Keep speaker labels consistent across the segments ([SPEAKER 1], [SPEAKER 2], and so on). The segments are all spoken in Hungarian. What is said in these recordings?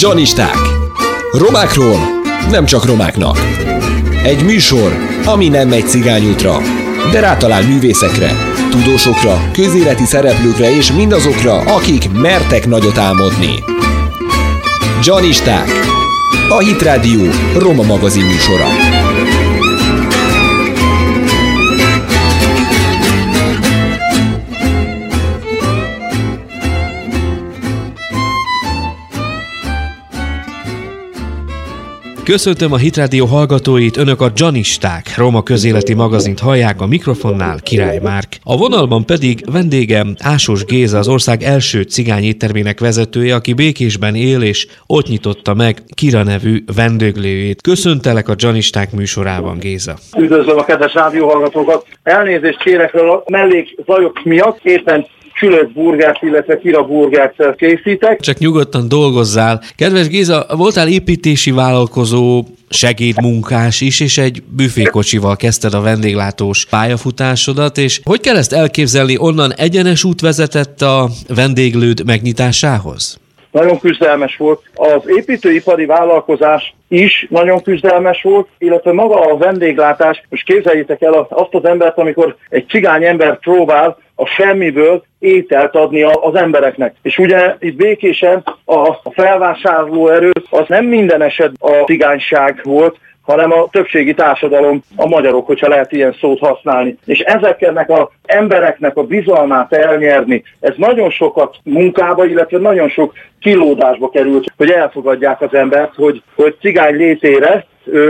[SPEAKER 1] Janisták. Romákról nem csak romáknak. Egy műsor, ami nem megy cigányútra, de rátalál művészekre, tudósokra, közéleti szereplőkre és mindazokra, akik mertek nagyot álmodni. Janisták. A Hit Radio Roma magazin műsora.
[SPEAKER 2] Köszöntöm a Hitrádió hallgatóit, önök a Janisták, Roma közéleti magazint hallják a mikrofonnál Király Márk. A vonalban pedig vendégem Ásos Géza, az ország első cigány éttermének vezetője, aki Békésben él és ott nyitotta meg Kira nevű vendéglőjét. Köszöntelek a Janisták műsorában, Géza.
[SPEAKER 3] Üdvözlöm a kedves rádióhallgatókat. Elnézést kérek a mellék zajok miatt, éppen sülött burgert, illetve kira burgert készítek.
[SPEAKER 2] Csak nyugodtan dolgozzál. Kedves Géza, voltál építési vállalkozó, segédmunkás is, és egy büfékocsival kezdted a vendéglátós pályafutásodat, és hogy kell ezt elképzelni, onnan egyenes út vezetett a vendéglőd megnyitásához?
[SPEAKER 3] Nagyon küzdelmes volt. Az építőipari vállalkozás is nagyon küzdelmes volt, illetve maga a vendéglátás, most képzeljétek el azt az embert, amikor egy cigány ember próbál a semmiből ételt adni az embereknek. És ugye itt békésen a felvásárló erő az nem minden eset a cigányság volt, hanem a többségi társadalom, a magyarok, hogyha lehet ilyen szót használni. És ezeknek az embereknek a bizalmát elnyerni, ez nagyon sokat munkába, illetve nagyon sok kilódásba került, hogy elfogadják az embert, hogy, hogy cigány létére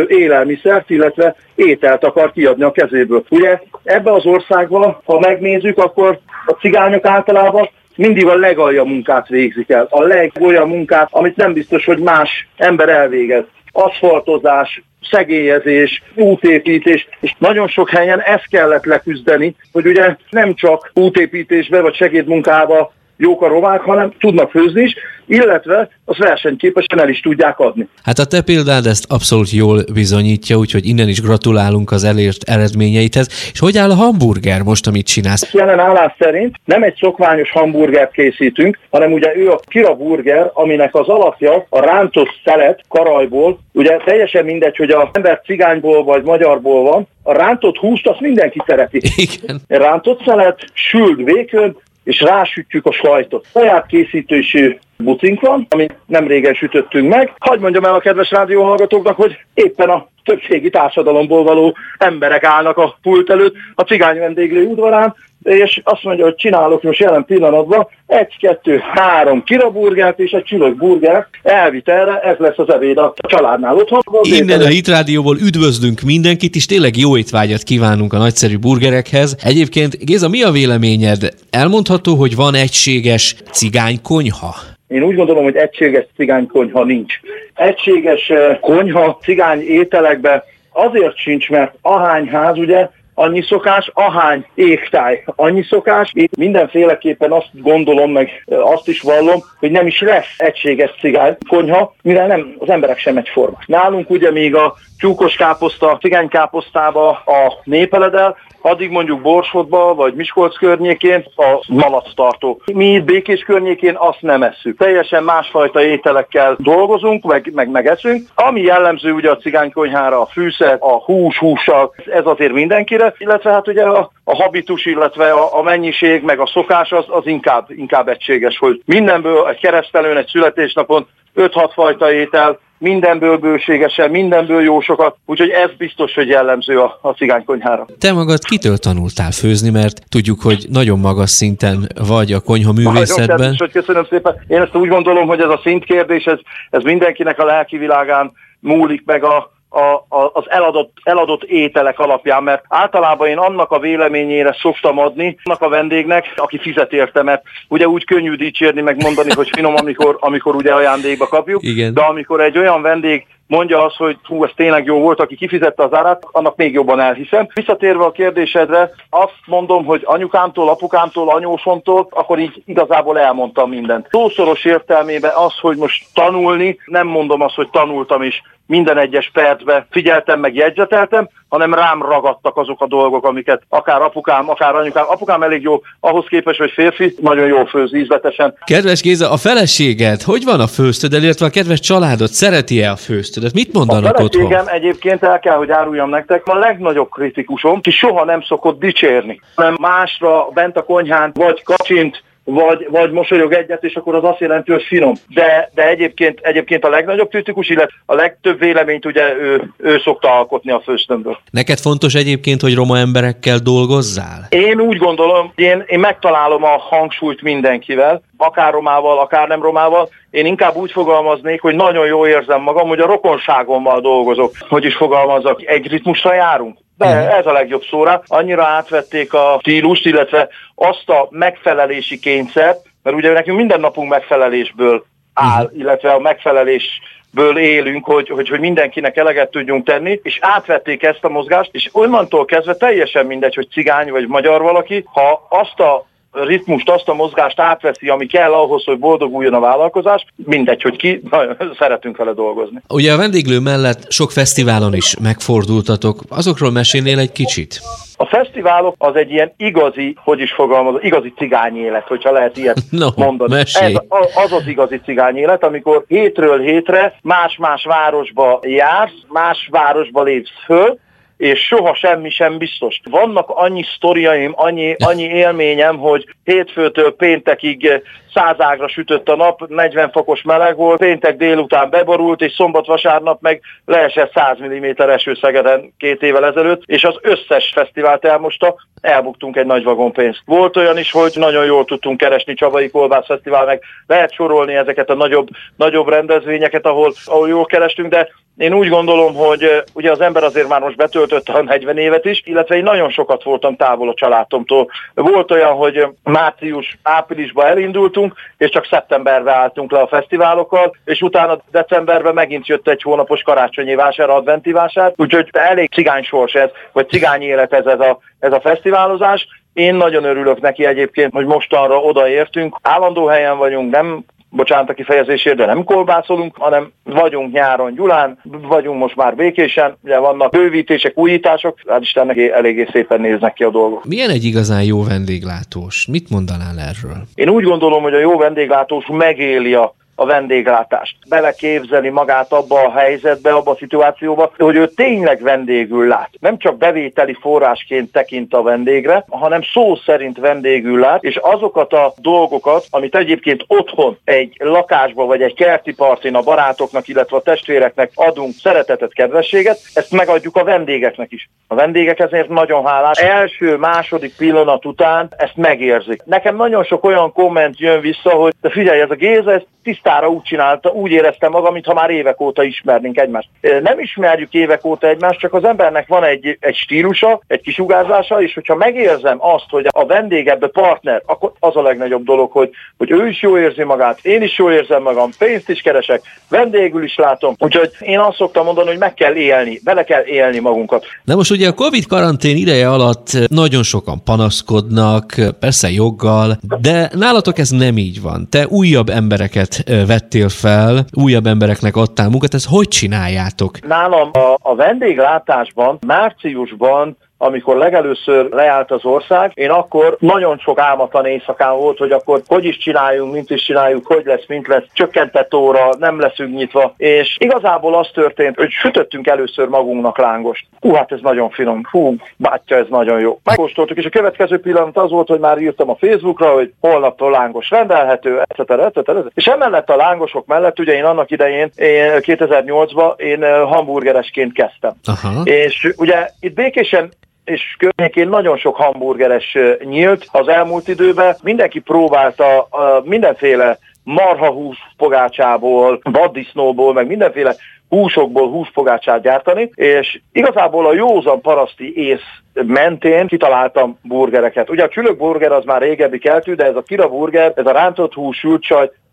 [SPEAKER 3] élelmiszert, illetve ételt akar kiadni a kezéből. Ugye ebbe az országban, ha megnézzük, akkor a cigányok általában mindig a legalja munkát végzik el. A legolyan munkát, amit nem biztos, hogy más ember elvégez. Aszfaltozás, szegélyezés, útépítés, és nagyon sok helyen ezt kellett leküzdeni, hogy ugye nem csak útépítésbe vagy segédmunkába jók a romák, hanem tudnak főzni is, illetve az versenyképesen el is tudják adni.
[SPEAKER 2] Hát a te példád ezt abszolút jól bizonyítja, úgyhogy innen is gratulálunk az elért eredményeithez. És hogy áll a hamburger most, amit csinálsz?
[SPEAKER 3] Jelen állás szerint nem egy szokványos hamburgert készítünk, hanem ugye ő a kira burger, aminek az alapja a rántott szelet karajból, ugye teljesen mindegy, hogy a ember cigányból vagy magyarból van, a rántott húst azt mindenki szereti.
[SPEAKER 2] Igen.
[SPEAKER 3] Rántott szelet, sült vékön, és rásütjük a sajtot. Saját készítésű bucink van, amit nem régen sütöttünk meg. Hagy mondjam el a kedves rádióhallgatóknak, hogy éppen a többségi társadalomból való emberek állnak a pult előtt a cigány vendéglő udvarán, és azt mondja, hogy csinálok most jelen pillanatban egy, kettő, három kiraburgert és egy csülök burgert elvitelre, ez lesz az ebéd a családnál otthon.
[SPEAKER 2] Innen a Hit Rádióból üdvözlünk mindenkit, és tényleg jó étvágyat kívánunk a nagyszerű burgerekhez. Egyébként, Géza, mi a véleményed? Elmondható, hogy van egységes cigánykonyha?
[SPEAKER 3] Én úgy gondolom, hogy egységes cigánykonyha nincs. Egységes konyha cigány ételekbe azért sincs, mert ahány ház, ugye, annyi szokás, ahány égtáj, annyi szokás. Én mindenféleképpen azt gondolom, meg azt is vallom, hogy nem is lesz egységes cigány konyha, mivel nem, az emberek sem egyformák. Nálunk ugye még a tyúkos káposzta, cigánykáposztába a népeledel, addig mondjuk Borsodba vagy Miskolc környékén a malactartó. Mi itt Békés környékén azt nem esszük. Teljesen másfajta ételekkel dolgozunk, meg, meg, meg eszünk. Ami jellemző ugye a cigánykonyhára, a fűszer, a hús, hússal, ez azért mindenkire, illetve hát ugye a, a habitus, illetve a, a mennyiség, meg a szokás az, az inkább, inkább egységes, hogy mindenből egy keresztelőn, egy születésnapon 5-6 fajta étel, mindenből bőségesen, mindenből jó sokat, úgyhogy ez biztos, hogy jellemző a, a cigánykonyhára.
[SPEAKER 2] Te magad kitől tanultál főzni, mert tudjuk, hogy nagyon magas szinten vagy a konyha művészetben. Nagyon
[SPEAKER 3] hogy köszönöm szépen. Én ezt úgy gondolom, hogy ez a szintkérdés, ez, ez mindenkinek a lelki világán múlik meg a, a, a, az eladott, eladott ételek alapján, mert általában én annak a véleményére szoktam adni, annak a vendégnek, aki fizet érte, mert ugye úgy könnyű dicsérni, meg mondani, hogy finom, amikor, amikor ugye ajándékba kapjuk,
[SPEAKER 2] Igen.
[SPEAKER 3] de amikor egy olyan vendég mondja azt, hogy hú, ez tényleg jó volt, aki kifizette az árát, annak még jobban elhiszem. Visszatérve a kérdésedre, azt mondom, hogy anyukámtól, apukámtól, anyósomtól, akkor így igazából elmondtam mindent. Szószoros értelmében az, hogy most tanulni, nem mondom azt, hogy tanultam is, minden egyes percben figyeltem meg, jegyzeteltem, hanem rám ragadtak azok a dolgok, amiket akár apukám, akár anyukám. Apukám elég jó, ahhoz képest, hogy férfi, nagyon jól főz ízletesen.
[SPEAKER 2] Kedves Géza, a feleséged, hogy van a főztöd, illetve a kedves családod, szereti-e a főztödet? Mit mondanak
[SPEAKER 3] a
[SPEAKER 2] otthon?
[SPEAKER 3] Igen, egyébként el kell, hogy áruljam nektek, a legnagyobb kritikusom, ki soha nem szokott dicsérni, hanem másra bent a konyhán vagy kacsint, vagy, vagy mosolyog egyet, és akkor az azt jelenti, hogy finom. De, de egyébként, egyébként a legnagyobb kritikus, illetve a legtöbb véleményt ugye ő, ő szokta alkotni a főztőmből.
[SPEAKER 2] Neked fontos egyébként, hogy roma emberekkel dolgozzál?
[SPEAKER 3] Én úgy gondolom, én, én megtalálom a hangsúlyt mindenkivel, akár romával, akár nem romával. Én inkább úgy fogalmaznék, hogy nagyon jó érzem magam, hogy a rokonságommal dolgozok. Hogy is fogalmazok, egy ritmusra járunk. De uh-huh. ez a legjobb szóra. Annyira átvették a stílust, illetve azt a megfelelési kényszert, mert ugye nekünk minden napunk megfelelésből áll, uh-huh. illetve a megfelelés ből élünk, hogy, hogy, hogy mindenkinek eleget tudjunk tenni, és átvették ezt a mozgást, és onnantól kezdve teljesen mindegy, hogy cigány vagy magyar valaki, ha azt a ritmust, azt a mozgást átveszi, ami kell ahhoz, hogy boldoguljon a vállalkozás, mindegy, hogy ki, nagyon szeretünk vele dolgozni.
[SPEAKER 2] Ugye a vendéglő mellett sok fesztiválon is megfordultatok, azokról mesélnél egy kicsit?
[SPEAKER 3] A fesztiválok az egy ilyen igazi, hogy is fogalmaz, igazi cigányélet, hogyha lehet ilyet
[SPEAKER 2] no,
[SPEAKER 3] mondani.
[SPEAKER 2] Mesélj.
[SPEAKER 3] Ez az az igazi cigányélet, amikor hétről hétre más-más városba jársz, más városba lépsz föl, és soha semmi sem biztos. Vannak annyi sztoriaim, annyi, annyi élményem, hogy hétfőtől péntekig százágra sütött a nap, 40 fokos meleg volt, péntek délután beborult, és szombat-vasárnap meg leesett 100 mm eső Szegeden két évvel ezelőtt, és az összes fesztivált elmosta, elbuktunk egy nagy vagon pénzt. Volt olyan is, hogy nagyon jól tudtunk keresni Csabai Kolbász Fesztivál, meg lehet sorolni ezeket a nagyobb, nagyobb rendezvényeket, ahol, ahol jól kerestünk, de én úgy gondolom, hogy ugye az ember azért már most betöltötte a 40 évet is, illetve én nagyon sokat voltam távol a családomtól. Volt olyan, hogy március, áprilisban elindultunk, és csak szeptemberben álltunk le a fesztiválokkal, és utána decemberben megint jött egy hónapos karácsonyi vásár, adventi vásár, úgyhogy elég cigány sors ez, vagy cigány élet ez, ez a, ez a fesztiválozás. Én nagyon örülök neki egyébként, hogy mostanra odaértünk. Állandó helyen vagyunk, nem bocsánat a kifejezésért, de nem kolbászolunk, hanem vagyunk nyáron Gyulán, vagyunk most már békésen, ugye vannak bővítések, újítások, hát Istennek eléggé szépen néznek ki a dolgok.
[SPEAKER 2] Milyen egy igazán jó vendéglátós? Mit mondanál erről?
[SPEAKER 3] Én úgy gondolom, hogy a jó vendéglátós megéli a a vendéglátást. Beleképzeli magát abba a helyzetbe, abba a szituációba, hogy ő tényleg vendégül lát. Nem csak bevételi forrásként tekint a vendégre, hanem szó szerint vendégül lát, és azokat a dolgokat, amit egyébként otthon egy lakásba vagy egy kerti partin a barátoknak, illetve a testvéreknek adunk szeretetet, kedvességet, ezt megadjuk a vendégeknek is. A vendégek ezért nagyon hálás. Első, második pillanat után ezt megérzik. Nekem nagyon sok olyan komment jön vissza, hogy de figyelj, ez a Géza, ez tisztán tisztára úgy csinálta, úgy éreztem magam, mintha már évek óta ismernénk egymást. Nem ismerjük évek óta egymást, csak az embernek van egy, egy stílusa, egy kisugárzása, és hogyha megérzem azt, hogy a vendég ebbe partner, akkor az a legnagyobb dolog, hogy, hogy ő is jól érzi magát, én is jól érzem magam, pénzt is keresek, vendégül is látom. Úgyhogy én azt szoktam mondani, hogy meg kell élni, bele kell élni magunkat.
[SPEAKER 2] Na most ugye a Covid karantén ideje alatt nagyon sokan panaszkodnak, persze joggal, de nálatok ez nem így van. Te újabb embereket vettél fel, újabb embereknek adtál munkát, ezt hogy csináljátok?
[SPEAKER 3] Nálam a, a vendéglátásban márciusban amikor legelőször leállt az ország, én akkor nagyon sok álmatlan éjszakán volt, hogy akkor hogy is csináljunk, mint is csináljuk, hogy lesz, mint lesz, csökkentett óra, nem leszünk nyitva. És igazából az történt, hogy sütöttünk először magunknak lángost. Hú, hát ez nagyon finom. Hú, bátya, ez nagyon jó. Megkóstoltuk, és a következő pillanat az volt, hogy már írtam a Facebookra, hogy holnaptól lángos rendelhető, etc. etc. etc. És emellett a lángosok mellett, ugye én annak idején, én 2008-ban én hamburgeresként kezdtem. Aha. És ugye itt békésen és környékén nagyon sok hamburgeres nyílt az elmúlt időben. Mindenki próbálta mindenféle marhahús pogácsából, vaddisznóból, meg mindenféle húsokból húspogácsát gyártani, és igazából a józan paraszti ész mentén kitaláltam burgereket. Ugye a csülök burger az már régebbi keltű, de ez a kira burger, ez a rántott hús, sült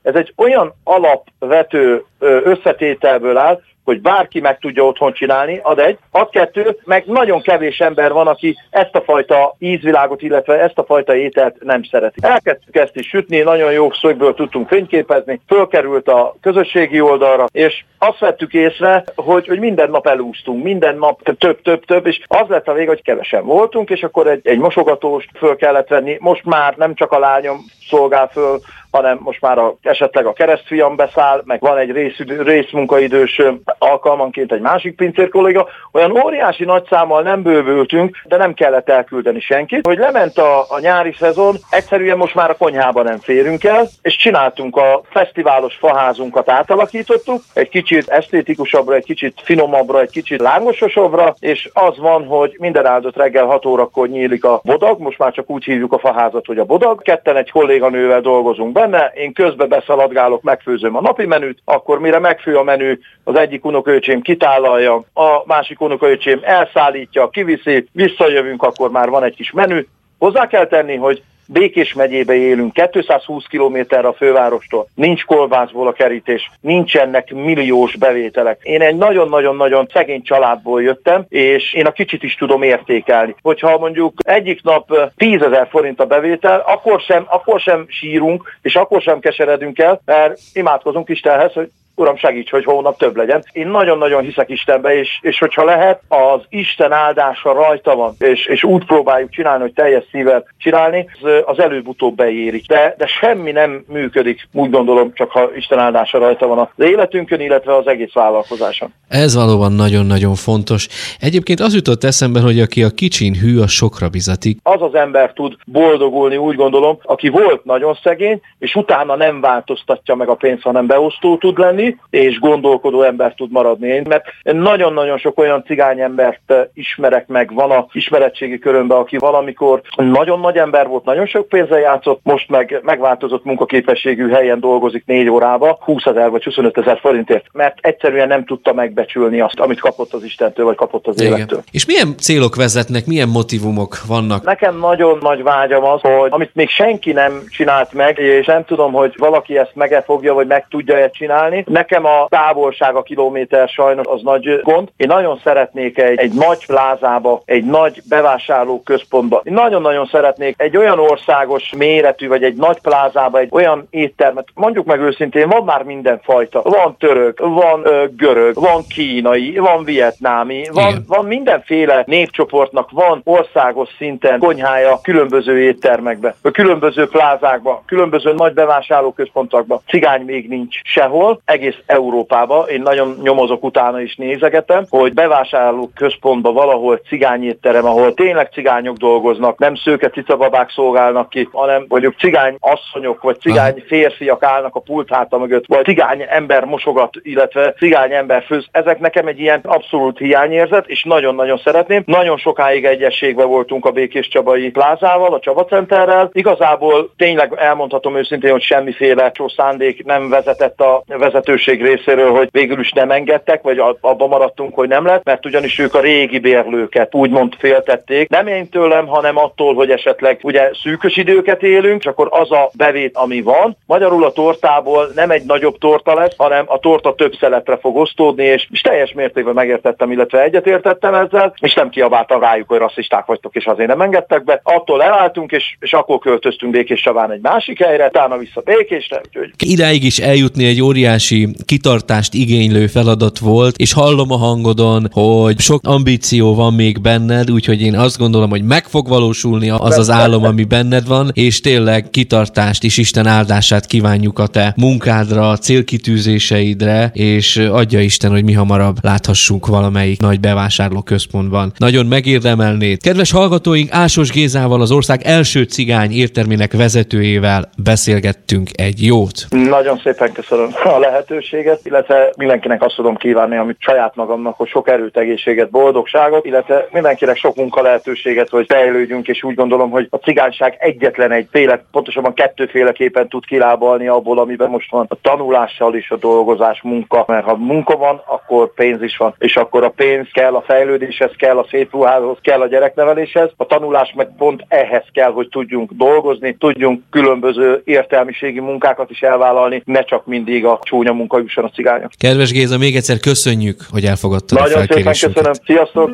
[SPEAKER 3] ez egy olyan alapvető összetételből áll, hogy bárki meg tudja otthon csinálni, ad egy, ad kettő, meg nagyon kevés ember van, aki ezt a fajta ízvilágot, illetve ezt a fajta ételt nem szereti. Elkezdtük ezt is sütni, nagyon jó szögből tudtunk fényképezni, fölkerült a közösségi oldalra, és azt vettük észre, hogy, hogy minden nap elúsztunk, minden nap több, több, több, és az lett a vége, hogy kevesen voltunk, és akkor egy, egy mosogatóst föl kellett venni. Most már nem csak a lányom szolgál föl hanem most már a, esetleg a keresztfiam beszáll, meg van egy rész, részmunkaidős alkalmanként egy másik pincér kolléga, olyan óriási nagy számmal nem bővültünk, de nem kellett elküldeni senkit, hogy lement a, a nyári szezon, egyszerűen most már a konyhába nem férünk el, és csináltunk a fesztiválos faházunkat átalakítottuk, egy kicsit esztétikusabbra, egy kicsit finomabbra, egy kicsit lángososabbra, és az van, hogy minden áldott reggel 6 órakor nyílik a bodag, most már csak úgy hívjuk a faházat, hogy a bodag, ketten egy kolléganővel dolgozunk benne, én közbe beszaladgálok, megfőzöm a napi menüt, akkor mire megfő a menü, az egyik unokaöcsém kitálalja, a másik unokaöcsém elszállítja, kiviszi, visszajövünk, akkor már van egy kis menü. Hozzá kell tenni, hogy Békés megyébe élünk, 220 kilométerre a fővárostól, nincs kolbászból a kerítés, nincsenek milliós bevételek. Én egy nagyon-nagyon-nagyon szegény családból jöttem, és én a kicsit is tudom értékelni. Hogyha mondjuk egyik nap 10 ezer forint a bevétel, akkor sem, akkor sem sírunk, és akkor sem keseredünk el, mert imádkozunk Istenhez, hogy Uram, segíts, hogy hónap több legyen. Én nagyon-nagyon hiszek Istenbe, és, és hogyha lehet, az Isten áldása rajta van, és, és úgy próbáljuk csinálni, hogy teljes szívvel csinálni, az, előbb-utóbb beérik. De, de semmi nem működik, úgy gondolom, csak ha Isten áldása rajta van az életünkön, illetve az egész vállalkozáson.
[SPEAKER 2] Ez valóban nagyon-nagyon fontos. Egyébként az jutott eszembe, hogy aki a kicsin hű, a sokra bizatik.
[SPEAKER 3] Az az ember tud boldogulni, úgy gondolom, aki volt nagyon szegény, és utána nem változtatja meg a pénzt, hanem beosztó tud lenni, és gondolkodó ember tud maradni. Én, mert nagyon-nagyon sok olyan cigány embert eh, ismerek meg, van a ismeretségi körömben, aki valamikor nagyon nagy ember volt, nagyon sok pénzzel játszott, most meg megváltozott munkaképességű helyen dolgozik négy órába, 20 ezer vagy 25 ezer forintért, mert egyszerűen nem tudta megbecsülni azt, amit kapott az Istentől, vagy kapott az Igen. élettől.
[SPEAKER 2] És milyen célok vezetnek, milyen motivumok vannak?
[SPEAKER 3] Nekem nagyon nagy vágyam az, hogy amit még senki nem csinált meg, és nem tudom, hogy valaki ezt meg fogja, vagy meg tudja-e csinálni, Nekem a távolság a kilométer sajnos az nagy gond. Én nagyon szeretnék egy, egy nagy plázába, egy nagy bevásárló központba. Én nagyon-nagyon szeretnék egy olyan országos méretű, vagy egy nagy plázába, egy olyan éttermet. Mondjuk meg őszintén, van már minden fajta. Van török, van ö, görög, van kínai, van vietnámi, van, van mindenféle népcsoportnak, van országos szinten konyhája különböző éttermekbe, különböző plázákba, különböző nagy bevásárlóközpontokba. Cigány még nincs sehol, egész egész Európába. Én nagyon nyomozok utána is nézegetem, hogy bevásárló központba valahol cigányétterem, ahol tényleg cigányok dolgoznak, nem szőke cicababák szolgálnak ki, hanem mondjuk cigány asszonyok, vagy cigány férfiak állnak a pult háta mögött, vagy cigány ember mosogat, illetve cigány ember főz. Ezek nekem egy ilyen abszolút hiányérzet, és nagyon-nagyon szeretném. Nagyon sokáig egyességben voltunk a Békés Csabai plázával, a Csaba Centerrel. Igazából tényleg elmondhatom őszintén, hogy semmiféle szándék nem vezetett a vezető vezetőség részéről, hogy végül is nem engedtek, vagy abban maradtunk, hogy nem lett, mert ugyanis ők a régi bérlőket úgymond féltették. Nem én tőlem, hanem attól, hogy esetleg ugye szűkös időket élünk, és akkor az a bevét, ami van. Magyarul a tortából nem egy nagyobb torta lesz, hanem a torta több szeletre fog osztódni, és, és teljes mértékben megértettem, illetve egyetértettem ezzel, és nem kiabáltam rájuk, hogy rasszisták vagytok, és azért nem engedtek be. Attól elálltunk, és, és akkor költöztünk Békés Csaván egy másik helyre, utána vissza Békésre. Úgyhogy...
[SPEAKER 2] Idáig is eljutni egy óriási kitartást igénylő feladat volt, és hallom a hangodon, hogy sok ambíció van még benned, úgyhogy én azt gondolom, hogy meg fog valósulni az az álom, ami benned van, és tényleg kitartást és Isten áldását kívánjuk a te munkádra, célkitűzéseidre, és adja Isten, hogy mi hamarabb láthassunk valamelyik nagy bevásárló központban. Nagyon megérdemelnéd. Kedves hallgatóink, Ásos Gézával, az ország első cigány értermének vezetőjével beszélgettünk egy jót.
[SPEAKER 3] Nagyon szépen köszönöm a lehetőséget lehetőséget, illetve mindenkinek azt tudom kívánni, amit saját magamnak, hogy sok erőt, egészséget, boldogságot, illetve mindenkinek sok munka lehetőséget, hogy fejlődjünk, és úgy gondolom, hogy a cigányság egyetlen egy féle, pontosabban kettőféleképpen tud kilábalni abból, amiben most van a tanulással és a dolgozás munka, mert ha munka van, akkor pénz is van, és akkor a pénz kell a fejlődéshez, kell a szép ruhához, kell a gyerekneveléshez, a tanulás meg pont ehhez kell, hogy tudjunk dolgozni, tudjunk különböző értelmiségi munkákat is elvállalni, ne csak mindig a csúnya munka jusson a cigányok.
[SPEAKER 2] Kedves Géza, még egyszer köszönjük, hogy elfogadtad
[SPEAKER 3] Nagyon
[SPEAKER 2] a
[SPEAKER 3] szépen köszönöm. Sziasztok!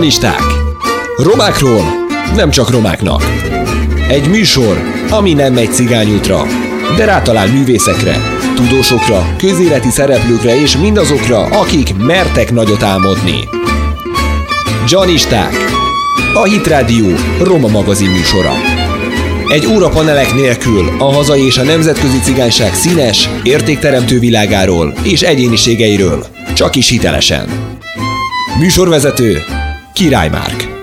[SPEAKER 1] Janisták. Romákról nem csak romáknak. Egy műsor, ami nem megy cigányútra, de rátalál művészekre, tudósokra, közéleti szereplőkre és mindazokra, akik mertek nagyot álmodni. Janisták. A Hit Radio Roma magazin műsora. Egy óra panelek nélkül a hazai és a nemzetközi cigányság színes, értékteremtő világáról és egyéniségeiről, csak is hitelesen. Műsorvezető Király Márk.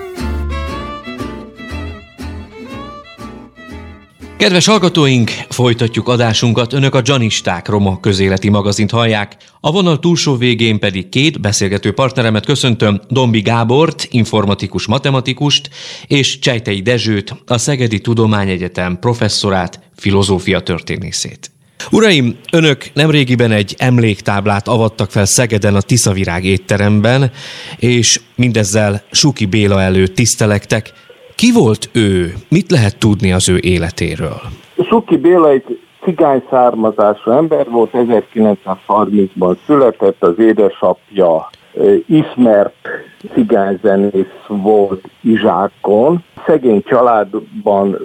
[SPEAKER 2] Kedves hallgatóink, folytatjuk adásunkat. Önök a Janisták Roma közéleti magazint hallják. A vonal túlsó végén pedig két beszélgető partneremet köszöntöm, Dombi Gábort, informatikus matematikust, és Csejtei Dezsőt, a Szegedi Tudományegyetem professzorát, filozófia történészét. Uraim, önök nemrégiben egy emléktáblát avattak fel Szegeden a Tiszavirág étteremben, és mindezzel Suki Béla előtt tisztelektek. Ki volt ő? Mit lehet tudni az ő életéről?
[SPEAKER 4] Suki Béla egy cigány származású ember volt, 1930-ban született, az édesapja ismert cigányzenész volt Izsákon. Szegény családban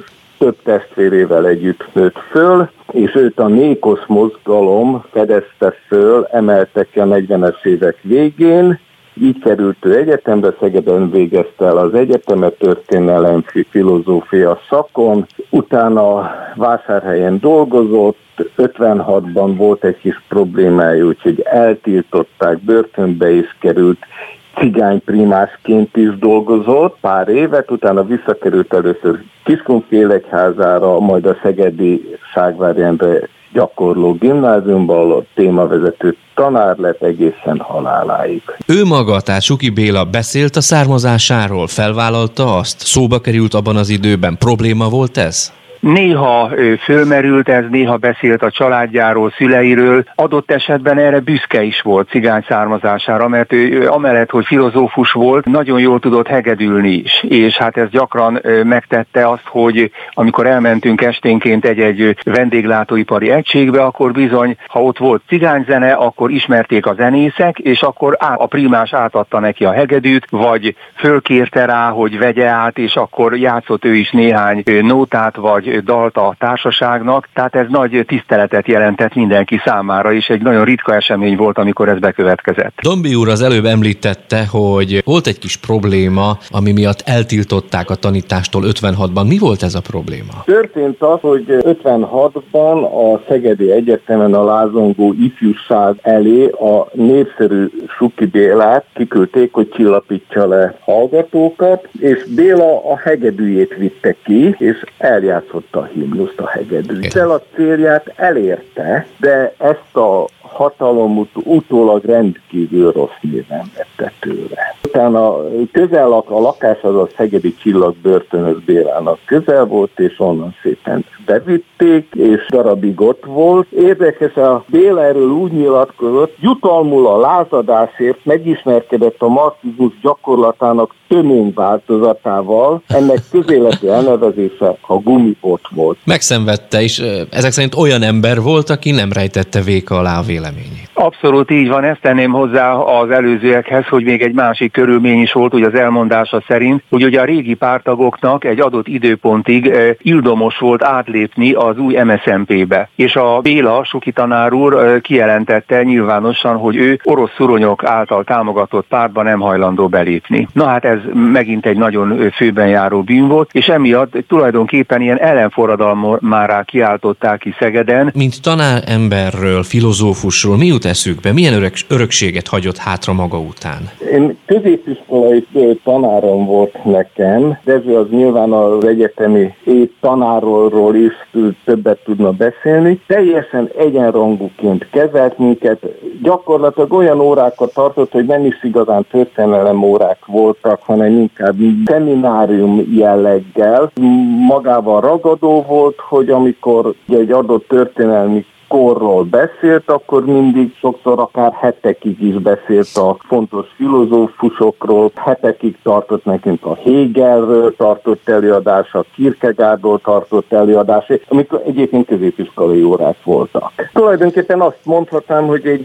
[SPEAKER 4] több testvérével együtt nőtt föl, és őt a Nékosz mozgalom fedezte föl, emelte ki a 40-es évek végén, így került ő egyetembe, Szegeden végezte el az egyetemet, történelem, filozófia szakon, utána Vásárhelyen dolgozott, 56-ban volt egy kis problémája, úgyhogy eltiltották, börtönbe is került, cigány primásként is dolgozott pár évet, utána visszakerült először Kiskunfélegyházára, majd a Szegedi Ságvárjendre gyakorló gimnáziumban, ahol témavezető tanár lett egészen haláláig.
[SPEAKER 2] Ő maga, tehát Suki Béla beszélt a származásáról, felvállalta azt? Szóba került abban az időben? Probléma volt ez?
[SPEAKER 5] Néha fölmerült ez, néha beszélt a családjáról, szüleiről, adott esetben erre büszke is volt cigány származására, mert ő amellett, hogy filozófus volt, nagyon jól tudott hegedülni is, és hát ez gyakran megtette azt, hogy amikor elmentünk esténként egy-egy vendéglátóipari egységbe, akkor bizony, ha ott volt cigányzene, akkor ismerték a zenészek, és akkor a primás átadta neki a hegedűt, vagy fölkérte rá, hogy vegye át, és akkor játszott ő is néhány nótát vagy dalt a társaságnak, tehát ez nagy tiszteletet jelentett mindenki számára, és egy nagyon ritka esemény volt, amikor ez bekövetkezett.
[SPEAKER 2] Dombi úr az előbb említette, hogy volt egy kis probléma, ami miatt eltiltották a tanítástól 56-ban. Mi volt ez a probléma?
[SPEAKER 4] Történt az, hogy 56-ban a Szegedi Egyetemen a lázongó ifjúság elé a népszerű Suki Bélát kiküldték, hogy csillapítsa le hallgatókat, és Béla a hegedűjét vitte ki, és eljátszotta a himnuszt a hegedűt. Ezzel a célját elérte, de ezt a hatalom utólag rendkívül rossz néven vette tőle. Utána közel a, a lakás az a Szegedi Csillag börtönös Bélának közel volt, és onnan szépen bevitték, és darabig ott volt. Érdekes, a Béla erről úgy nyilatkozott, jutalmul a lázadásért megismerkedett a marxizmus gyakorlatának tömény változatával, ennek közéleti elnevezése a gumipot volt.
[SPEAKER 2] Megszenvedte, és ezek szerint olyan ember volt, aki nem rejtette véka alá a véleményét.
[SPEAKER 5] Abszolút így van, ezt tenném hozzá az előzőekhez, hogy még egy másik körülmény is volt, hogy az elmondása szerint, hogy ugye a régi pártagoknak egy adott időpontig eh, ildomos volt átlépni az új MSZMP-be. És a Béla, Suki tanár úr eh, kijelentette nyilvánosan, hogy ő orosz szuronyok által támogatott pártba nem hajlandó belépni. Na hát ez megint egy nagyon főben járó bűn volt, és emiatt tulajdonképpen ilyen ellenforradalmárá kiáltották ki Szegeden.
[SPEAKER 2] Mint tanáremberről, filozófusról, mi jut eszükbe? Milyen örök, örökséget hagyott hátra maga után?
[SPEAKER 4] Én középiskolai tanárom volt nekem, de ez az nyilván az egyetemi tanárról is többet tudna beszélni. Teljesen egyenrangúként kezelt minket, gyakorlatilag olyan órákat tartott, hogy nem is igazán történelem órák voltak, hanem inkább szeminárium jelleggel. Magával ragadó volt, hogy amikor egy adott történelmi korról beszélt, akkor mindig sokszor akár hetekig is beszélt a fontos filozófusokról, hetekig tartott nekünk a Hegelről tartott előadás, a Kierkegaardról tartott előadás, amikor egyébként középiskolai órák voltak. Tulajdonképpen azt mondhatnám, hogy egy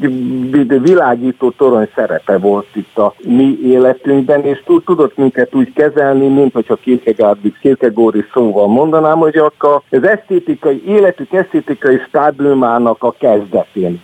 [SPEAKER 4] világító torony szerepe volt itt a mi életünkben, és tudott minket úgy kezelni, mint hogyha Kierkegaard, Kierkegaardi szóval mondanám, hogy akkor az esztétikai, életük esztétikai stádiumán munkának a kezdetén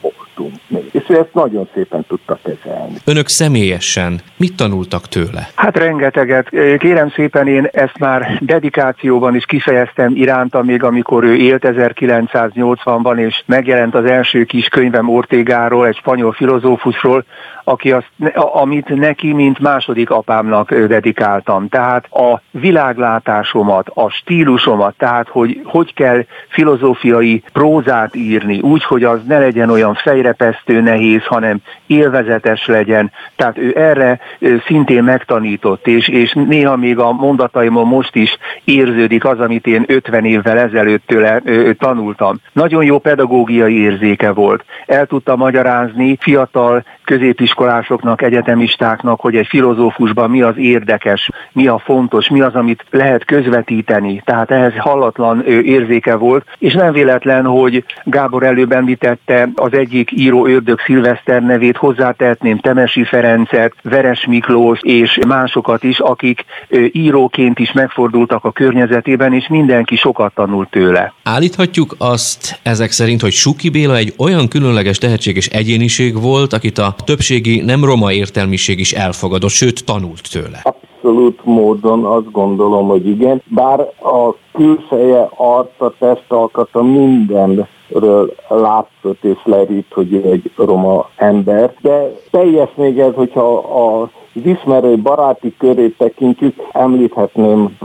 [SPEAKER 4] még. És ő ezt nagyon szépen tudta kezelni.
[SPEAKER 2] Önök személyesen mit tanultak tőle?
[SPEAKER 5] Hát rengeteget. Kérem szépen, én ezt már dedikációban is kifejeztem iránta, még amikor ő élt 1980-ban, és megjelent az első kis könyvem Ortégáról, egy spanyol filozófusról, aki azt, amit neki, mint második apámnak dedikáltam. Tehát a világlátásomat, a stílusomat, tehát hogy hogy kell filozófiai prózát írni, úgy, hogy az ne legyen olyan fejrepesztő nehéz, hanem élvezetes legyen. Tehát ő erre szintén megtanított, és, és néha még a mondataimon most is érződik az, amit én 50 évvel ezelőtt tőle tanultam. Nagyon jó pedagógiai érzéke volt. El tudta magyarázni fiatal középiskolásoknak, egyetemistáknak, hogy egy filozófusban mi az érdekes, mi a fontos, mi az, amit lehet közvetíteni. Tehát ehhez hallatlan érzéke volt, és nem véletlen, hogy Gábor előbb említette az egyik író Ördög Szilveszter nevét, hozzátehetném Temesi Ferencet, Veres Miklós és másokat is, akik íróként is megfordultak a környezetében, és mindenki sokat tanult tőle.
[SPEAKER 2] Állíthatjuk azt ezek szerint, hogy Suki Béla egy olyan különleges tehetség és egyéniség volt, akit a többségi nem roma értelmiség is elfogadott, sőt tanult tőle.
[SPEAKER 4] Abszolút módon azt gondolom, hogy igen, bár a külseje, arca, testalkata mindenről látszott és lerít, hogy egy roma ember, de teljes még ez, hogyha a az ismerő baráti körét tekintjük, említhetném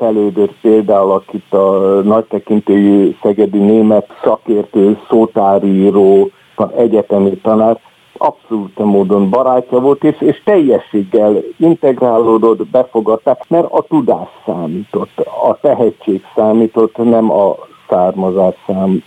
[SPEAKER 4] elődött például, akit a nagy tekintőjű szegedi német szakértő, szótáríró, egyetemi tanár, abszolút módon barátja volt, és, és teljességgel integrálódott, befogadták, mert a tudás számított, a tehetség számított, nem a származás szám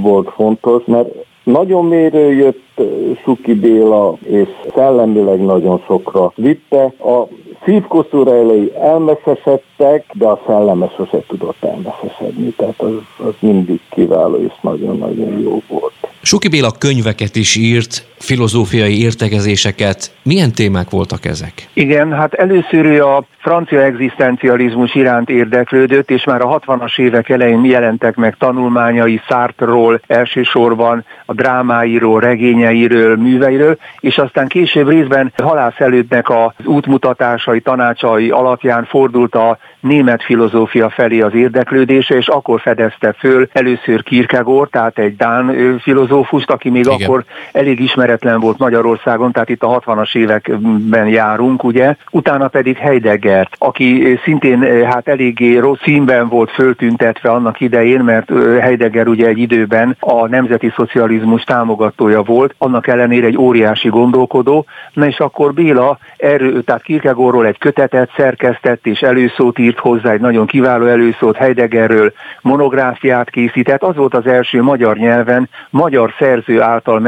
[SPEAKER 4] volt fontos, mert nagyon mérő jött Suki Béla, és szellemileg nagyon sokra vitte. A szívkoszúra elejé elmeszesedtek, de a szelleme sose tudott elmeszesedni, tehát az, az mindig kiváló és nagyon-nagyon jó volt.
[SPEAKER 2] Suki Béla könyveket is írt, filozófiai értekezéseket. Milyen témák voltak ezek?
[SPEAKER 5] Igen, hát először ő a francia egzisztencializmus iránt érdeklődött, és már a 60-as évek elején jelentek meg tanulmányai Sartre-ról, elsősorban a drámáiról, regényeiről, műveiről, és aztán később részben halász elődnek az útmutatásai, tanácsai alapján fordult a német filozófia felé az érdeklődése, és akkor fedezte föl először Kierkegaard, tehát egy Dán filozófust, aki még Igen. akkor elég ismeretlen volt Magyarországon, tehát itt a 60-as években járunk, ugye, utána pedig Heideggert, aki szintén hát eléggé rossz színben volt föltüntetve annak idején, mert Heidegger ugye egy időben a nemzeti szocializmus támogatója volt, annak ellenére egy óriási gondolkodó, na és akkor Béla erről, tehát Kierkegaardról egy kötetet szerkesztett és előszót írt hozzá egy nagyon kiváló előszót Heideggerről, monográfiát készített. Az volt az első magyar nyelven, magyar szerző által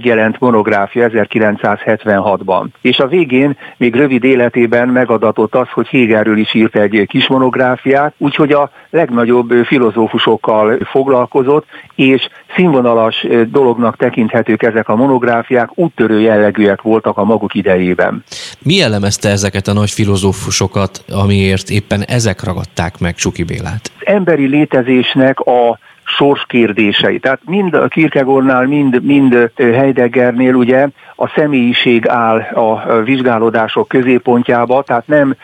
[SPEAKER 5] megjelent monográfia 1976-ban. És a végén még rövid életében megadatott az, hogy Hegelről is írt egy kis monográfiát, úgyhogy a legnagyobb filozófusokkal foglalkozott, és színvonalas dolognak tekinthetők ezek a monográfiák, úttörő jellegűek voltak a maguk idejében.
[SPEAKER 2] Mi jellemezte ezeket a nagy filozófusokat, amiért éppen ezek ragadták meg Csuki Bélát?
[SPEAKER 5] Az emberi létezésnek a sors kérdései. Tehát mind a Kierkegaardnál, mind, mind Heideggernél ugye a személyiség áll a vizsgálódások középpontjába, tehát nem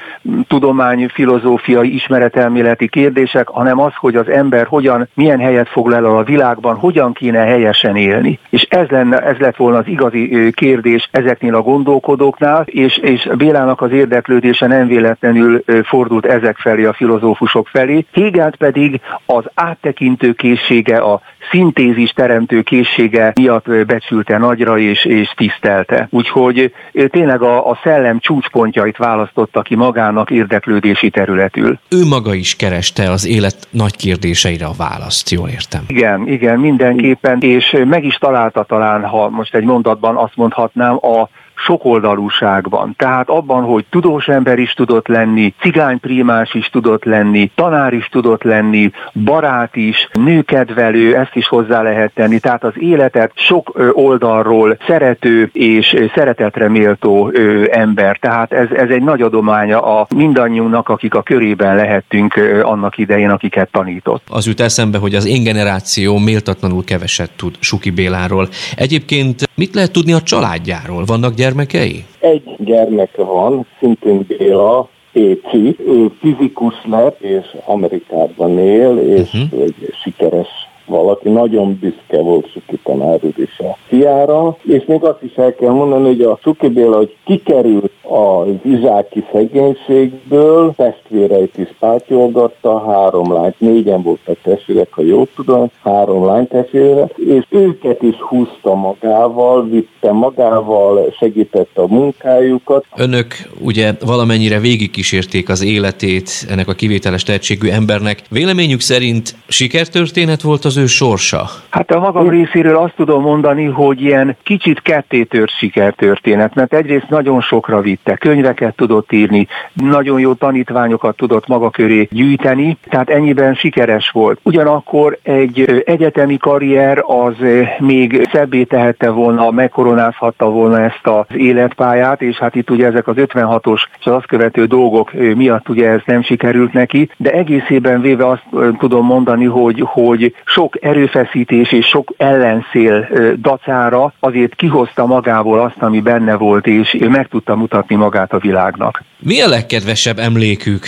[SPEAKER 5] tudomány, filozófiai, ismeretelméleti kérdések, hanem az, hogy az ember hogyan, milyen helyet foglal el a világban, hogyan kéne helyesen élni. És ez, lenne, ez lett volna az igazi kérdés ezeknél a gondolkodóknál, és, és Bélának az érdeklődése nem véletlenül fordult ezek felé, a filozófusok felé. Hegelt pedig az áttekintő készsége, a szintézis teremtő készsége miatt becsülte nagyra és, és tisztelte. Úgyhogy tényleg a, a szellem csúcspontjait választotta ki magának érdeklődési területül.
[SPEAKER 2] Ő maga is kereste az élet nagy kérdéseire a választ, jól értem.
[SPEAKER 5] Igen, igen, mindenképpen, és meg is találta talán, ha most egy mondatban azt mondhatnám, a sokoldalúságban. Tehát abban, hogy tudós ember is tudott lenni, cigányprímás is tudott lenni, tanár is tudott lenni, barát is, nőkedvelő, ezt is hozzá lehet tenni. Tehát az életet sok oldalról szerető és szeretetre méltó ember. Tehát ez, ez egy nagy adománya a mindannyiunknak, akik a körében lehettünk annak idején, akiket tanított.
[SPEAKER 2] Az jut eszembe, hogy az én generáció méltatlanul keveset tud Suki Béláról. Egyébként mit lehet tudni a családjáról? Vannak gyermekei?
[SPEAKER 4] Egy gyermeke van, szintén Béla, Péci. Ő fizikus lett, és Amerikában él, és uh-huh. egy sikeres valaki nagyon büszke volt Suki tanár is a fiára, és még azt is el kell mondani, hogy a Suki Béla, hogy kikerült az izsáki szegénységből, testvéreit is pátyolgatta, három lányt, négyen voltak testvérek, ha jól tudom, három lány testvére, és őket is húzta magával, vitte magával, segítette a munkájukat.
[SPEAKER 2] Önök ugye valamennyire végigkísérték az életét ennek a kivételes tehetségű embernek. Véleményük szerint sikertörténet volt az ő sorsa?
[SPEAKER 5] Hát a magam részéről azt tudom mondani, hogy ilyen kicsit kettétört sikertörténet, mert egyrészt nagyon sokra vitte, könyveket tudott írni, nagyon jó tanítványokat tudott maga köré gyűjteni, tehát ennyiben sikeres volt. Ugyanakkor egy egyetemi karrier az még szebbé tehette volna, megkoronázhatta volna ezt az életpályát, és hát itt ugye ezek az 56-os és az azt követő dolgok miatt ugye ez nem sikerült neki, de egészében véve azt tudom mondani, hogy, hogy sok erőfeszítés és sok ellenszél dacára azért kihozta magából azt, ami benne volt, és meg tudta mutatni magát a világnak.
[SPEAKER 2] Mi a legkedvesebb emlékük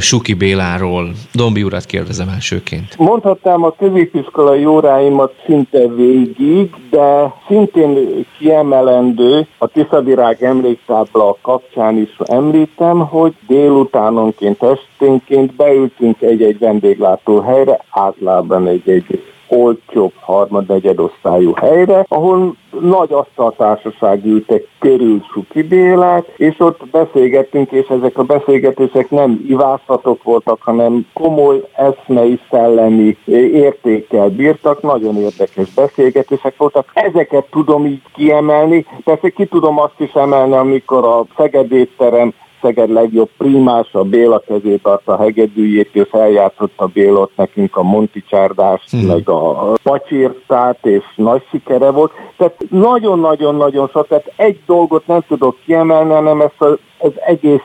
[SPEAKER 2] Suki Béláról? Dombi urat kérdezem elsőként.
[SPEAKER 4] Mondhatnám a középiskolai óráimat szinte végig, de szintén kiemelendő a Tiszavirág emléktábla kapcsán is említem, hogy délutánonként, esténként beültünk egy-egy vendéglátóhelyre, általában egy-egy olcsóbb harmad-negyedosztályú helyre, ahol nagy asztaltársaság ültek körül Suki Bélát, és ott beszélgettünk, és ezek a beszélgetések nem ivászatok voltak, hanem komoly eszmei, szellemi értékkel bírtak, nagyon érdekes beszélgetések voltak. Ezeket tudom így kiemelni, persze ki tudom azt is emelni, amikor a Szegedétterem Szeged legjobb primás, a Béla kezét adta a hegedűjét, és eljátszott a Bélot nekünk a Monti Csárdást, hmm. meg a Pacsirtát, és nagy sikere volt. Tehát nagyon-nagyon-nagyon sok, tehát egy dolgot nem tudok kiemelni, hanem ezt az, az egész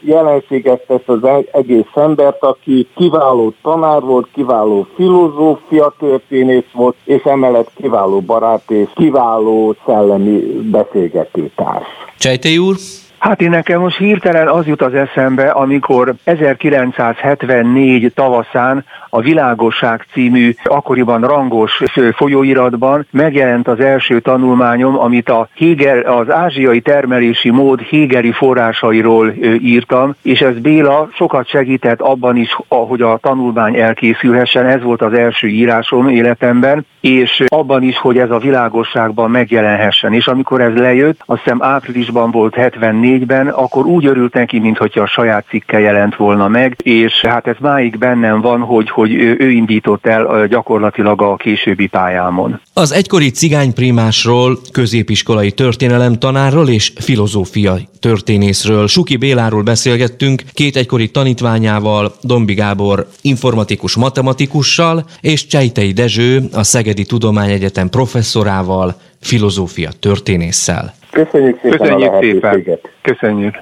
[SPEAKER 4] jelenséget tesz az egész embert, aki kiváló tanár volt, kiváló filozófia történész volt, és emellett kiváló barát és kiváló szellemi beszélgetőtárs.
[SPEAKER 2] Csejté úr?
[SPEAKER 5] Hát én nekem most hirtelen az jut az eszembe, amikor 1974 tavaszán a Világosság című akkoriban rangos folyóiratban megjelent az első tanulmányom, amit a Hegel, az ázsiai termelési mód Hegeli forrásairól írtam, és ez Béla sokat segített abban is, hogy a tanulmány elkészülhessen, ez volt az első írásom életemben, és abban is, hogy ez a világosságban megjelenhessen. És amikor ez lejött, azt hiszem áprilisban volt 74-ben, akkor úgy örült neki, mintha a saját cikke jelent volna meg, és hát ez máig bennem van, hogy, hogy ő indított el gyakorlatilag a későbbi pályámon.
[SPEAKER 2] Az egykori cigányprimásról, középiskolai történelem tanárról és filozófia történészről, Suki Béláról beszélgettünk, két egykori tanítványával, Dombi Gábor informatikus matematikussal, és Csejtei Dezső, a Szegedi Tudományegyetem professzorával, filozófia történésszel.
[SPEAKER 4] Köszönjük szépen
[SPEAKER 5] Köszönjük a szépen. Köszönjük.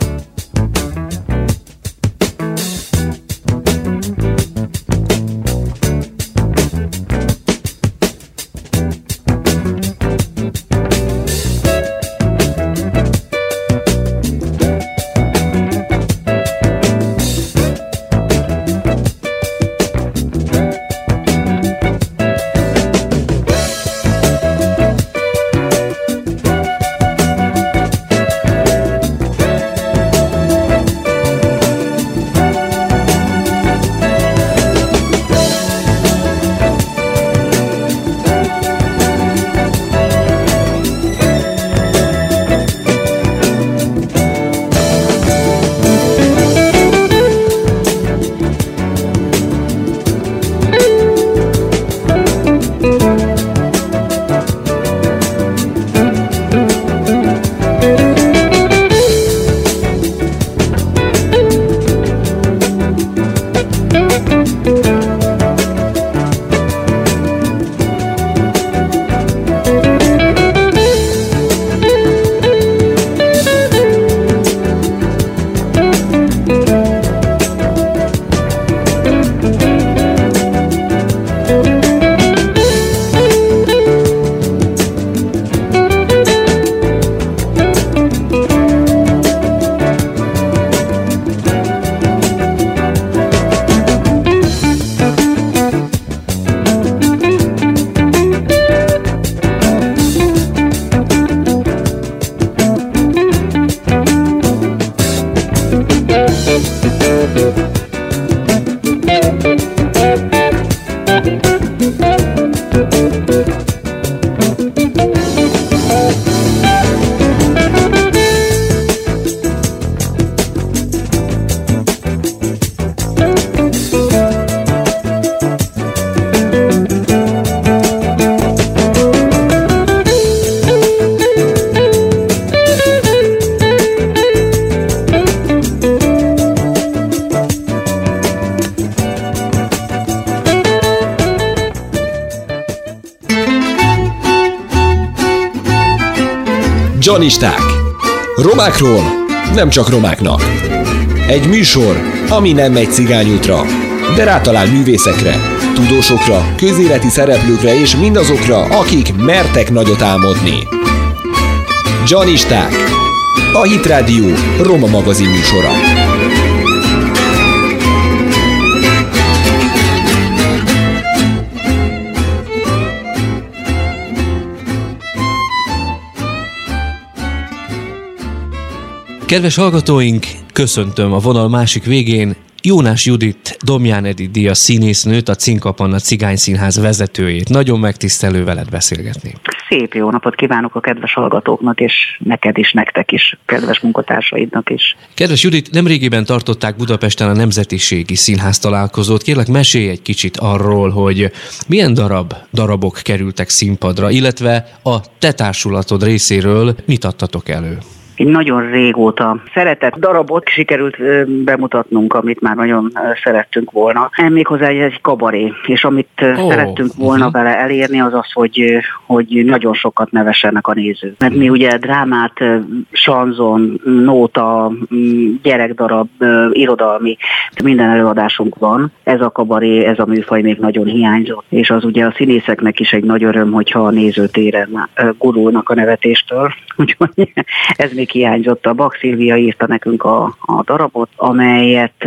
[SPEAKER 1] Humanisták. Romákról nem csak romáknak. Egy műsor, ami nem megy cigányútra, de rátalál művészekre, tudósokra, közéleti szereplőkre és mindazokra, akik mertek nagyot álmodni. Janisták. A Hit Radio Roma magazin műsora.
[SPEAKER 2] Kedves hallgatóink, köszöntöm a vonal másik végén Jónás Judit Domján Edith Díja színésznőt, a Cinkapanna Cigány Színház vezetőjét. Nagyon megtisztelő veled beszélgetni.
[SPEAKER 6] Szép jó napot kívánok a kedves hallgatóknak, és neked is, nektek is, kedves munkatársaidnak is.
[SPEAKER 2] Kedves Judit, nemrégiben tartották Budapesten a Nemzetiségi Színház találkozót. Kérlek, mesélj egy kicsit arról, hogy milyen darab, darabok kerültek színpadra, illetve a te társulatod részéről mit adtatok elő?
[SPEAKER 6] Egy nagyon régóta szeretett darabot sikerült bemutatnunk, amit már nagyon szerettünk volna. Méghozzá egy kabaré, és amit oh, szerettünk volna uh-huh. vele elérni, az az, hogy, hogy nagyon sokat nevessenek a nézők. Mert mi ugye drámát, sanzon, nóta, gyerekdarab, irodalmi, minden előadásunk van. Ez a kabaré, ez a műfaj még nagyon hiányzott, és az ugye a színészeknek is egy nagy öröm, hogyha a nézőtéren gurulnak a nevetéstől. Úgyhogy ez még hiányzott. A Bak Szilvia írta nekünk a, a darabot, amelyet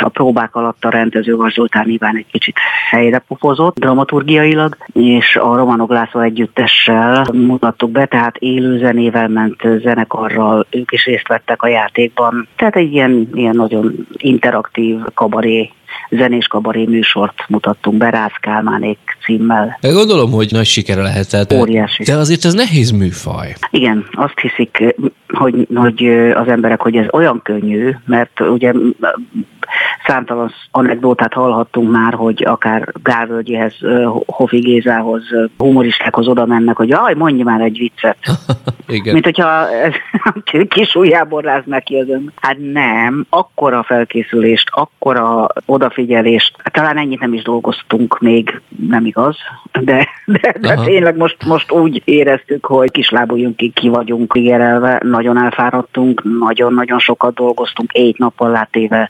[SPEAKER 6] a próbák alatt a rendező Zoltán Iván egy kicsit helyre pufozott dramaturgiailag, és a Romanok László együttessel mutattuk be, tehát élő zenével ment zenekarral, ők is részt vettek a játékban. Tehát egy ilyen, ilyen nagyon interaktív kabaré zenés kabaré műsort mutattunk be Rász Kálmánék címmel.
[SPEAKER 2] Gondolom, hogy nagy sikere lehetett.
[SPEAKER 6] Óriási.
[SPEAKER 2] De azért ez nehéz műfaj.
[SPEAKER 6] Igen, azt hiszik, hogy, hogy az emberek, hogy ez olyan könnyű, mert ugye számtalan anekdótát hallhattunk már, hogy akár Gálvölgyéhez, Hofi Gézához, humoristákhoz oda mennek, hogy jaj, mondj már egy viccet. Igen. Mint hogyha kis ujjából ráznák ki az ön. Hát nem, akkora felkészülést, akkora odafigyelést, talán ennyit nem is dolgoztunk még, nem igaz, de, de, de tényleg most, most úgy éreztük, hogy kislábuljunk ki, ki vagyunk ígérelve, nagyon elfáradtunk, nagyon-nagyon sokat dolgoztunk, egy nappal látéve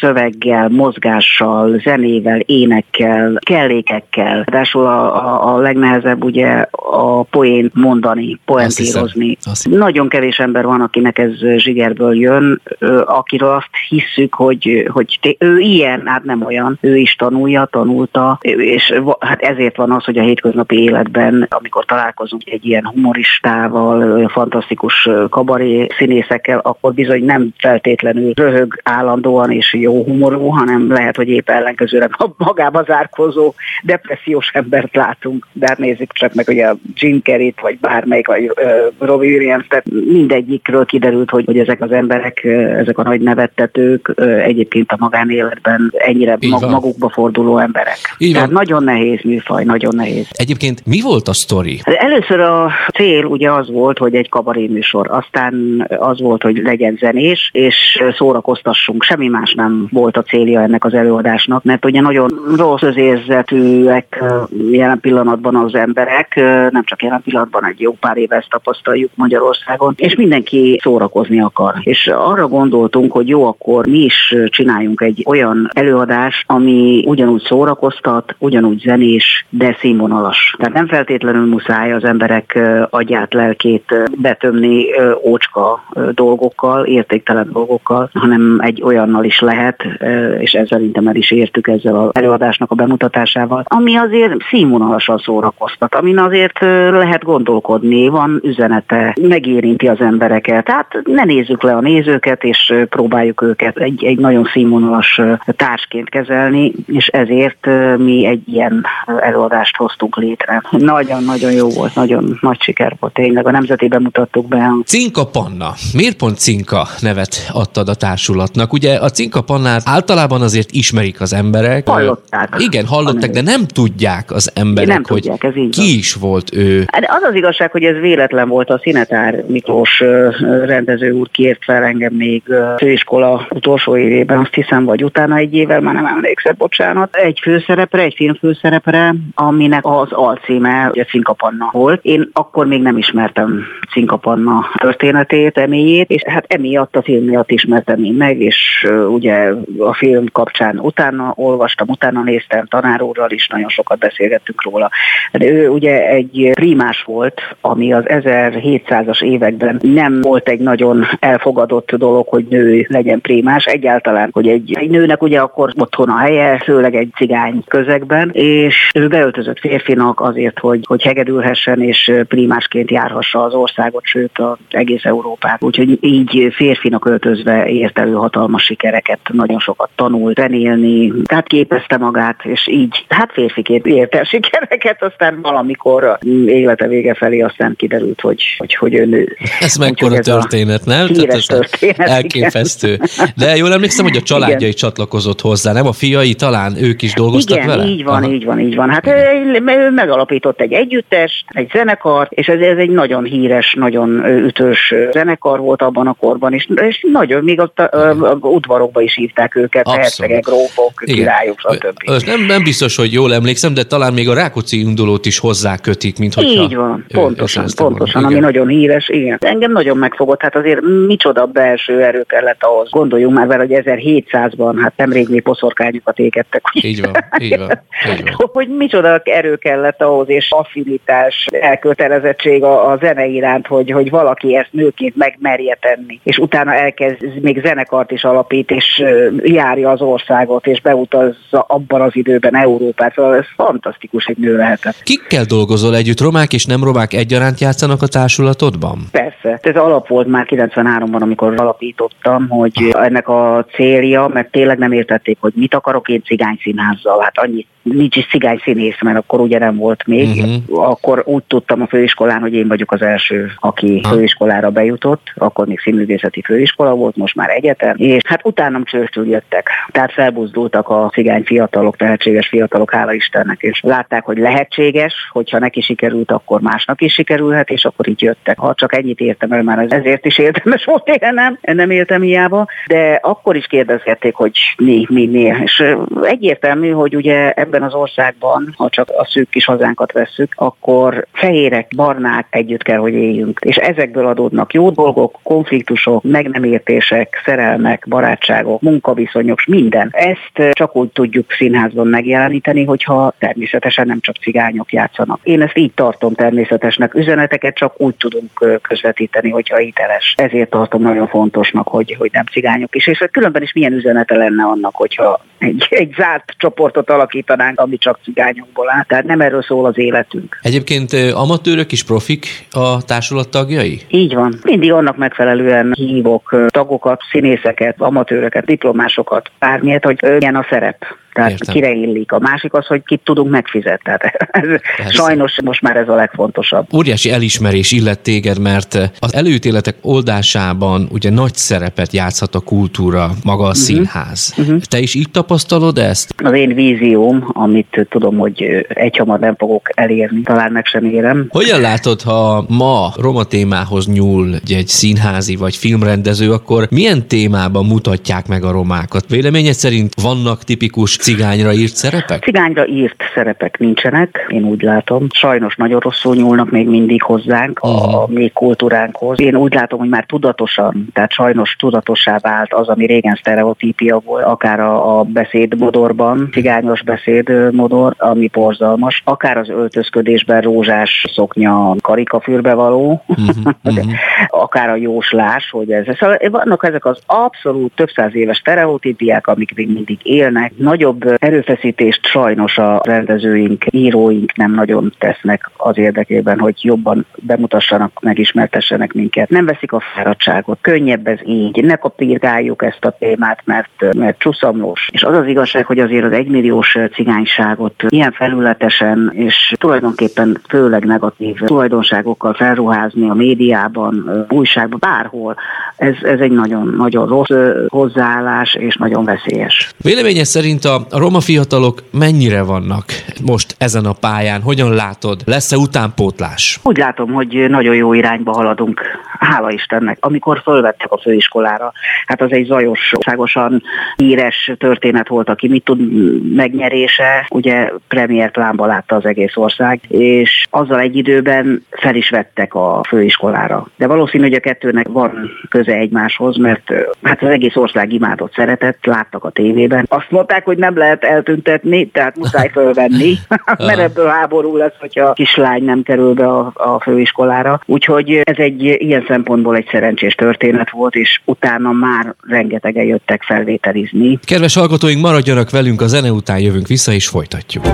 [SPEAKER 6] szöveggel, mozgással, zenével, énekkel, kellékekkel. Ráadásul a, a, a legnehezebb ugye a poént mondani, poentírozni. Nagyon kevés ember van, akinek ez zsigerből jön, akiről azt hisszük, hogy, hogy ő ilyen, hát nem olyan, ő is tanulja, tanulta, és hát ezért van az, hogy a hétköznapi életben, amikor találkozunk egy ilyen humoristával, fantasztikus kabaré színészekkel, akkor bizony nem feltétlenül röhög állandóan és jó humorú, hanem lehet, hogy épp ellenkezőleg magába zárkozó depressziós embert látunk. De hát nézzük csak meg, hogy a Jim Carrey-t, vagy bármelyik, vagy uh, Robbie Williams, tehát mindegyikről kiderült, hogy, hogy ezek az emberek, ezek a nagy nevettetők egyébként a magánéletben ennyire mag, magukba forduló emberek. Így Tehát nagyon nehéz műfaj, nagyon nehéz.
[SPEAKER 2] Egyébként mi volt a sztori?
[SPEAKER 6] Először a cél ugye az volt, hogy egy kabaré műsor, aztán az volt, hogy legyen zenés, és szórakoztassunk. Semmi más nem volt a célja ennek az előadásnak, mert ugye nagyon rossz érzetűek jelen pillanatban az emberek, nem csak jelen pillanatban, egy jó pár éve ezt tapasztaljuk Magyarországon, és mindenki szórakozni akar. És arra gondoltunk, hogy jó, akkor mi is csináljunk egy olyan előadást, ami ugyanúgy szórakoztat, ugyanúgy zenés, de színvonalas. Tehát nem feltétlenül muszáj az emberek agyát, lelkét betömni ócska dolgokkal, értéktelen dolgokkal, hanem egy olyannal is lehet, és ezzel szerintem el is értük ezzel az előadásnak a bemutatásával, ami azért színvonalasan szórakoztat, amin azért lehet gondolkodni, van üzenete, megérinti az embereket. Tehát ne nézzük le a nézőket, és próbáljuk őket egy, egy nagyon színvonalas társként kezelni, és ezért mi egy ilyen előadást hoztunk létre. Nagyon-nagyon jó volt, nagyon nagy siker volt tényleg. A nemzeti bemutattuk be.
[SPEAKER 2] Cinka Panna. Miért pont Cinka nevet adtad a társulatnak? Ugye a Cinka Pannát általában azért ismerik az emberek.
[SPEAKER 6] Hallották.
[SPEAKER 2] Igen, hallották, de nem tudják az emberek, nem hogy tudják, ez így ki van. is volt ő.
[SPEAKER 6] Hát az az igazság, hogy ez véletlen volt. A Szinetár Miklós rendező úr kért fel engem még főiskola utolsó évében, azt hiszem, vagy utána egy évvel, már nem emlékszem, bocsánat. Egy főszerepre, egy filmfőszerepre, aminek az alcíme ugye Cinkapanna volt. Én akkor még nem ismertem Cinkapanna történetét, eméjét, és hát emiatt a film miatt ismertem én meg, és ugye a film kapcsán utána olvastam, utána néztem, tanárúrral is nagyon sokat beszélgettünk róla. De ő ugye egy primás volt, ami az 1700-as években nem volt egy nagyon elfogadott dolog, hogy nő legyen primás, egyáltalán, hogy egy, egy nőnek ugye akkor otthon a helye, főleg egy cigány közegben, és ő beöltözött férfinak azért, hogy, hogy hegedülhessen és primásként járhassa az országot, sőt az egész Európát. Úgyhogy így férfinak öltözve ért elő hatalmas sikereket, nagyon sokat tanult zenélni, tehát képezte magát, és így, hát férfiként érte sikereket, aztán valamikor élete vége felé aztán kiderült, hogy, hogy, hogy ő nő.
[SPEAKER 2] Ez mekkora történet, nem?
[SPEAKER 6] Híres történet,
[SPEAKER 2] elképesztő. Igen. De jól emlékszem, hogy a családja igen. csatlakozott hozzá, nem? A fiai talán ők is dolgoztak
[SPEAKER 6] igen,
[SPEAKER 2] vele?
[SPEAKER 6] így van, Aha. így van, így van. Hát ő megalapított egy együttest, egy zenekart, és ez, ez egy nagyon híres, nagyon ütős zenekar volt abban a korban, és, és nagyon, még ott a, a, a udvarokba is hívták őket, hercegek, grófok, királyok, stb.
[SPEAKER 2] Nem, nem biztos, hogy jól emlékszem, de talán még a Rákóczi indulót is hozzá kötik, mint hogyha
[SPEAKER 6] Így van, pontosan, pontosan, ami nagyon híres, igen. Engem nagyon megfogott, hát azért micsoda belső erő kellett ahhoz. Gondoljunk már vele, hogy 1700-ban, hát nemrég még poszorkányokat égettek.
[SPEAKER 2] Így van, így van, így van.
[SPEAKER 6] Hogy micsoda erő kellett ahhoz, és affinitás, elkötelezettség a, a zene iránt, hogy, hogy valaki ezt nőként megmerje tenni, és utána elkezd még zenekart is alapít, és járja az országot, és beutazza abban az időben Európát. Szóval ez fantasztikus, egy nő lehetett.
[SPEAKER 2] Kikkel dolgozol együtt? Romák és nem romák egyaránt játszanak a társulatodban?
[SPEAKER 6] Persze. Ez alap volt már 93-ban, amikor alapítottam, hogy ennek a célja, mert tényleg nem értették, hogy mit akarok én cigány színházzal. Hát annyit nincs is cigány színész, mert akkor ugye nem volt még. Uh-huh. Akkor úgy tudtam a főiskolán, hogy én vagyok az első, aki uh-huh. főiskolára bejutott, akkor még színművészeti főiskola volt, most már egyetem, és hát utánam csőstül jöttek. Tehát felbuzdultak a cigány fiatalok, tehetséges fiatalok, hála Istennek, és látták, hogy lehetséges, hogyha neki sikerült, akkor másnak is sikerülhet, és akkor így jöttek. Ha csak ennyit értem el, már ezért is érdemes volt élnem, nem éltem hiába, de akkor is kérdezgették, hogy mi, mi, mi. És egyértelmű, hogy ugye ebben az országban, ha csak a szűk kis hazánkat vesszük, akkor fehérek, barnák együtt kell, hogy éljünk. És ezekből adódnak jó dolgok, konfliktusok, meg nem értések, szerelmek, barátságok, munkaviszonyok, minden. Ezt csak úgy tudjuk színházban megjeleníteni, hogyha természetesen nem csak cigányok játszanak. Én ezt így tartom természetesnek. Üzeneteket csak úgy tudunk közvetíteni, hogyha hiteles. Ezért tartom nagyon fontosnak, hogy, hogy nem cigányok is. És különben is milyen üzenete lenne annak, hogyha egy, egy zárt csoportot alakítanánk ami csak cigányokból áll. Tehát nem erről szól az életünk.
[SPEAKER 2] Egyébként amatőrök is profik a társulat tagjai?
[SPEAKER 6] Így van. Mindig annak megfelelően hívok tagokat, színészeket, amatőröket, diplomásokat, bármilyet, hogy milyen a szerep. Tehát Értem. kire illik. A másik az, hogy kit tudunk megfizetni. Tehát ez, sajnos most már ez a legfontosabb.
[SPEAKER 2] Óriási elismerés illet téged, mert az előítéletek oldásában ugye nagy szerepet játszhat a kultúra, maga a uh-huh. színház. Uh-huh. Te is így tapasztalod ezt?
[SPEAKER 6] Az én vízióm, amit tudom, hogy egyhamar nem fogok elérni, talán meg sem érem.
[SPEAKER 2] Hogyan látod, ha ma roma témához nyúl egy színházi vagy filmrendező, akkor milyen témában mutatják meg a romákat? Véleményed szerint vannak tipikus cigányra írt szerepek?
[SPEAKER 6] Cigányra írt szerepek nincsenek, én úgy látom. Sajnos nagyon rosszul nyúlnak még mindig hozzánk, uh-huh. a mi kultúránkhoz. Én úgy látom, hogy már tudatosan, tehát sajnos tudatossá vált az, ami régen sztereotípia volt, akár a, a beszédmodorban, cigányos beszédmodor, ami borzalmas, akár az öltözködésben rózsás szoknya karikafürbe való, uh-huh. uh-huh. akár a jóslás, hogy ez. Szóval vannak ezek az abszolút több száz éves sztereotípiák, amik még mindig élnek. Nagyobb nagyobb erőfeszítést sajnos a rendezőink, íróink nem nagyon tesznek az érdekében, hogy jobban bemutassanak, megismertessenek minket. Nem veszik a fáradtságot, könnyebb ez így, ne kapírgáljuk ezt a témát, mert, mert csuszamlós. És az az igazság, hogy azért az egymilliós cigányságot ilyen felületesen és tulajdonképpen főleg negatív tulajdonságokkal felruházni a médiában, újságban, bárhol, ez, ez egy nagyon, nagyon rossz hozzáállás és nagyon veszélyes.
[SPEAKER 2] Véleménye szerint a a roma fiatalok mennyire vannak most ezen a pályán? Hogyan látod? Lesz-e utánpótlás?
[SPEAKER 6] Úgy látom, hogy nagyon jó irányba haladunk. Hála Istennek. Amikor fölvettek a főiskolára, hát az egy zajos, szágosan híres történet volt, aki mit tud megnyerése, ugye premier plánba látta az egész ország, és azzal egy időben fel is vettek a főiskolára. De valószínű, hogy a kettőnek van köze egymáshoz, mert hát az egész ország imádott szeretett, láttak a tévében. Azt mondták, hogy nem lehet eltüntetni, tehát muszáj fölvenni, mert ebből háború lesz, hogyha a kislány nem kerül be a, a főiskolára. Úgyhogy ez egy ilyen szempontból egy szerencsés történet volt, és utána már rengetegen jöttek felvételizni.
[SPEAKER 2] Kedves hallgatóink, maradjanak velünk, a zene után jövünk vissza, és folytatjuk.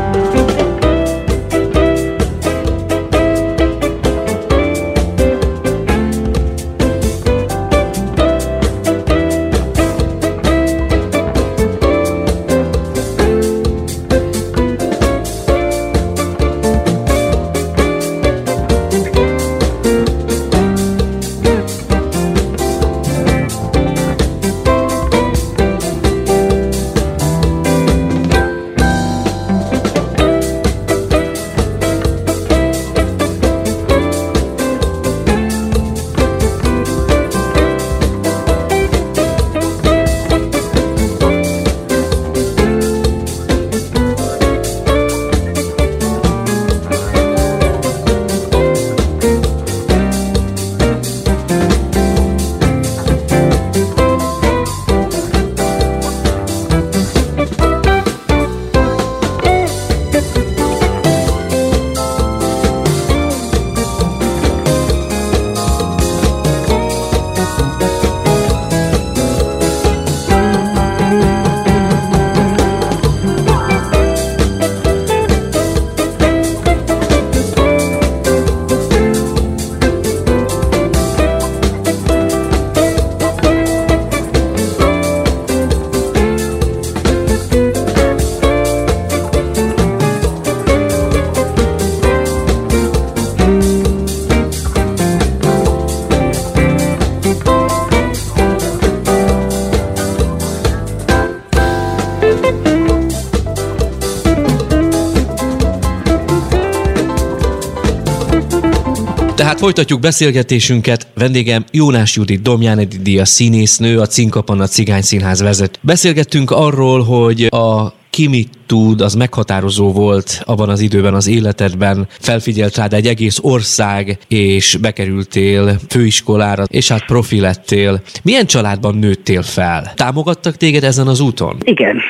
[SPEAKER 2] Folytatjuk beszélgetésünket. Vendégem Jónás Judit Domján Edidi, a színésznő, a Cinkapanna Cigány Színház vezet. Beszélgettünk arról, hogy a ki mit tud, az meghatározó volt abban az időben az életedben, felfigyelt rád egy egész ország, és bekerültél főiskolára, és hát profi lettél. Milyen családban nőttél fel? Támogattak téged ezen az úton?
[SPEAKER 6] Igen,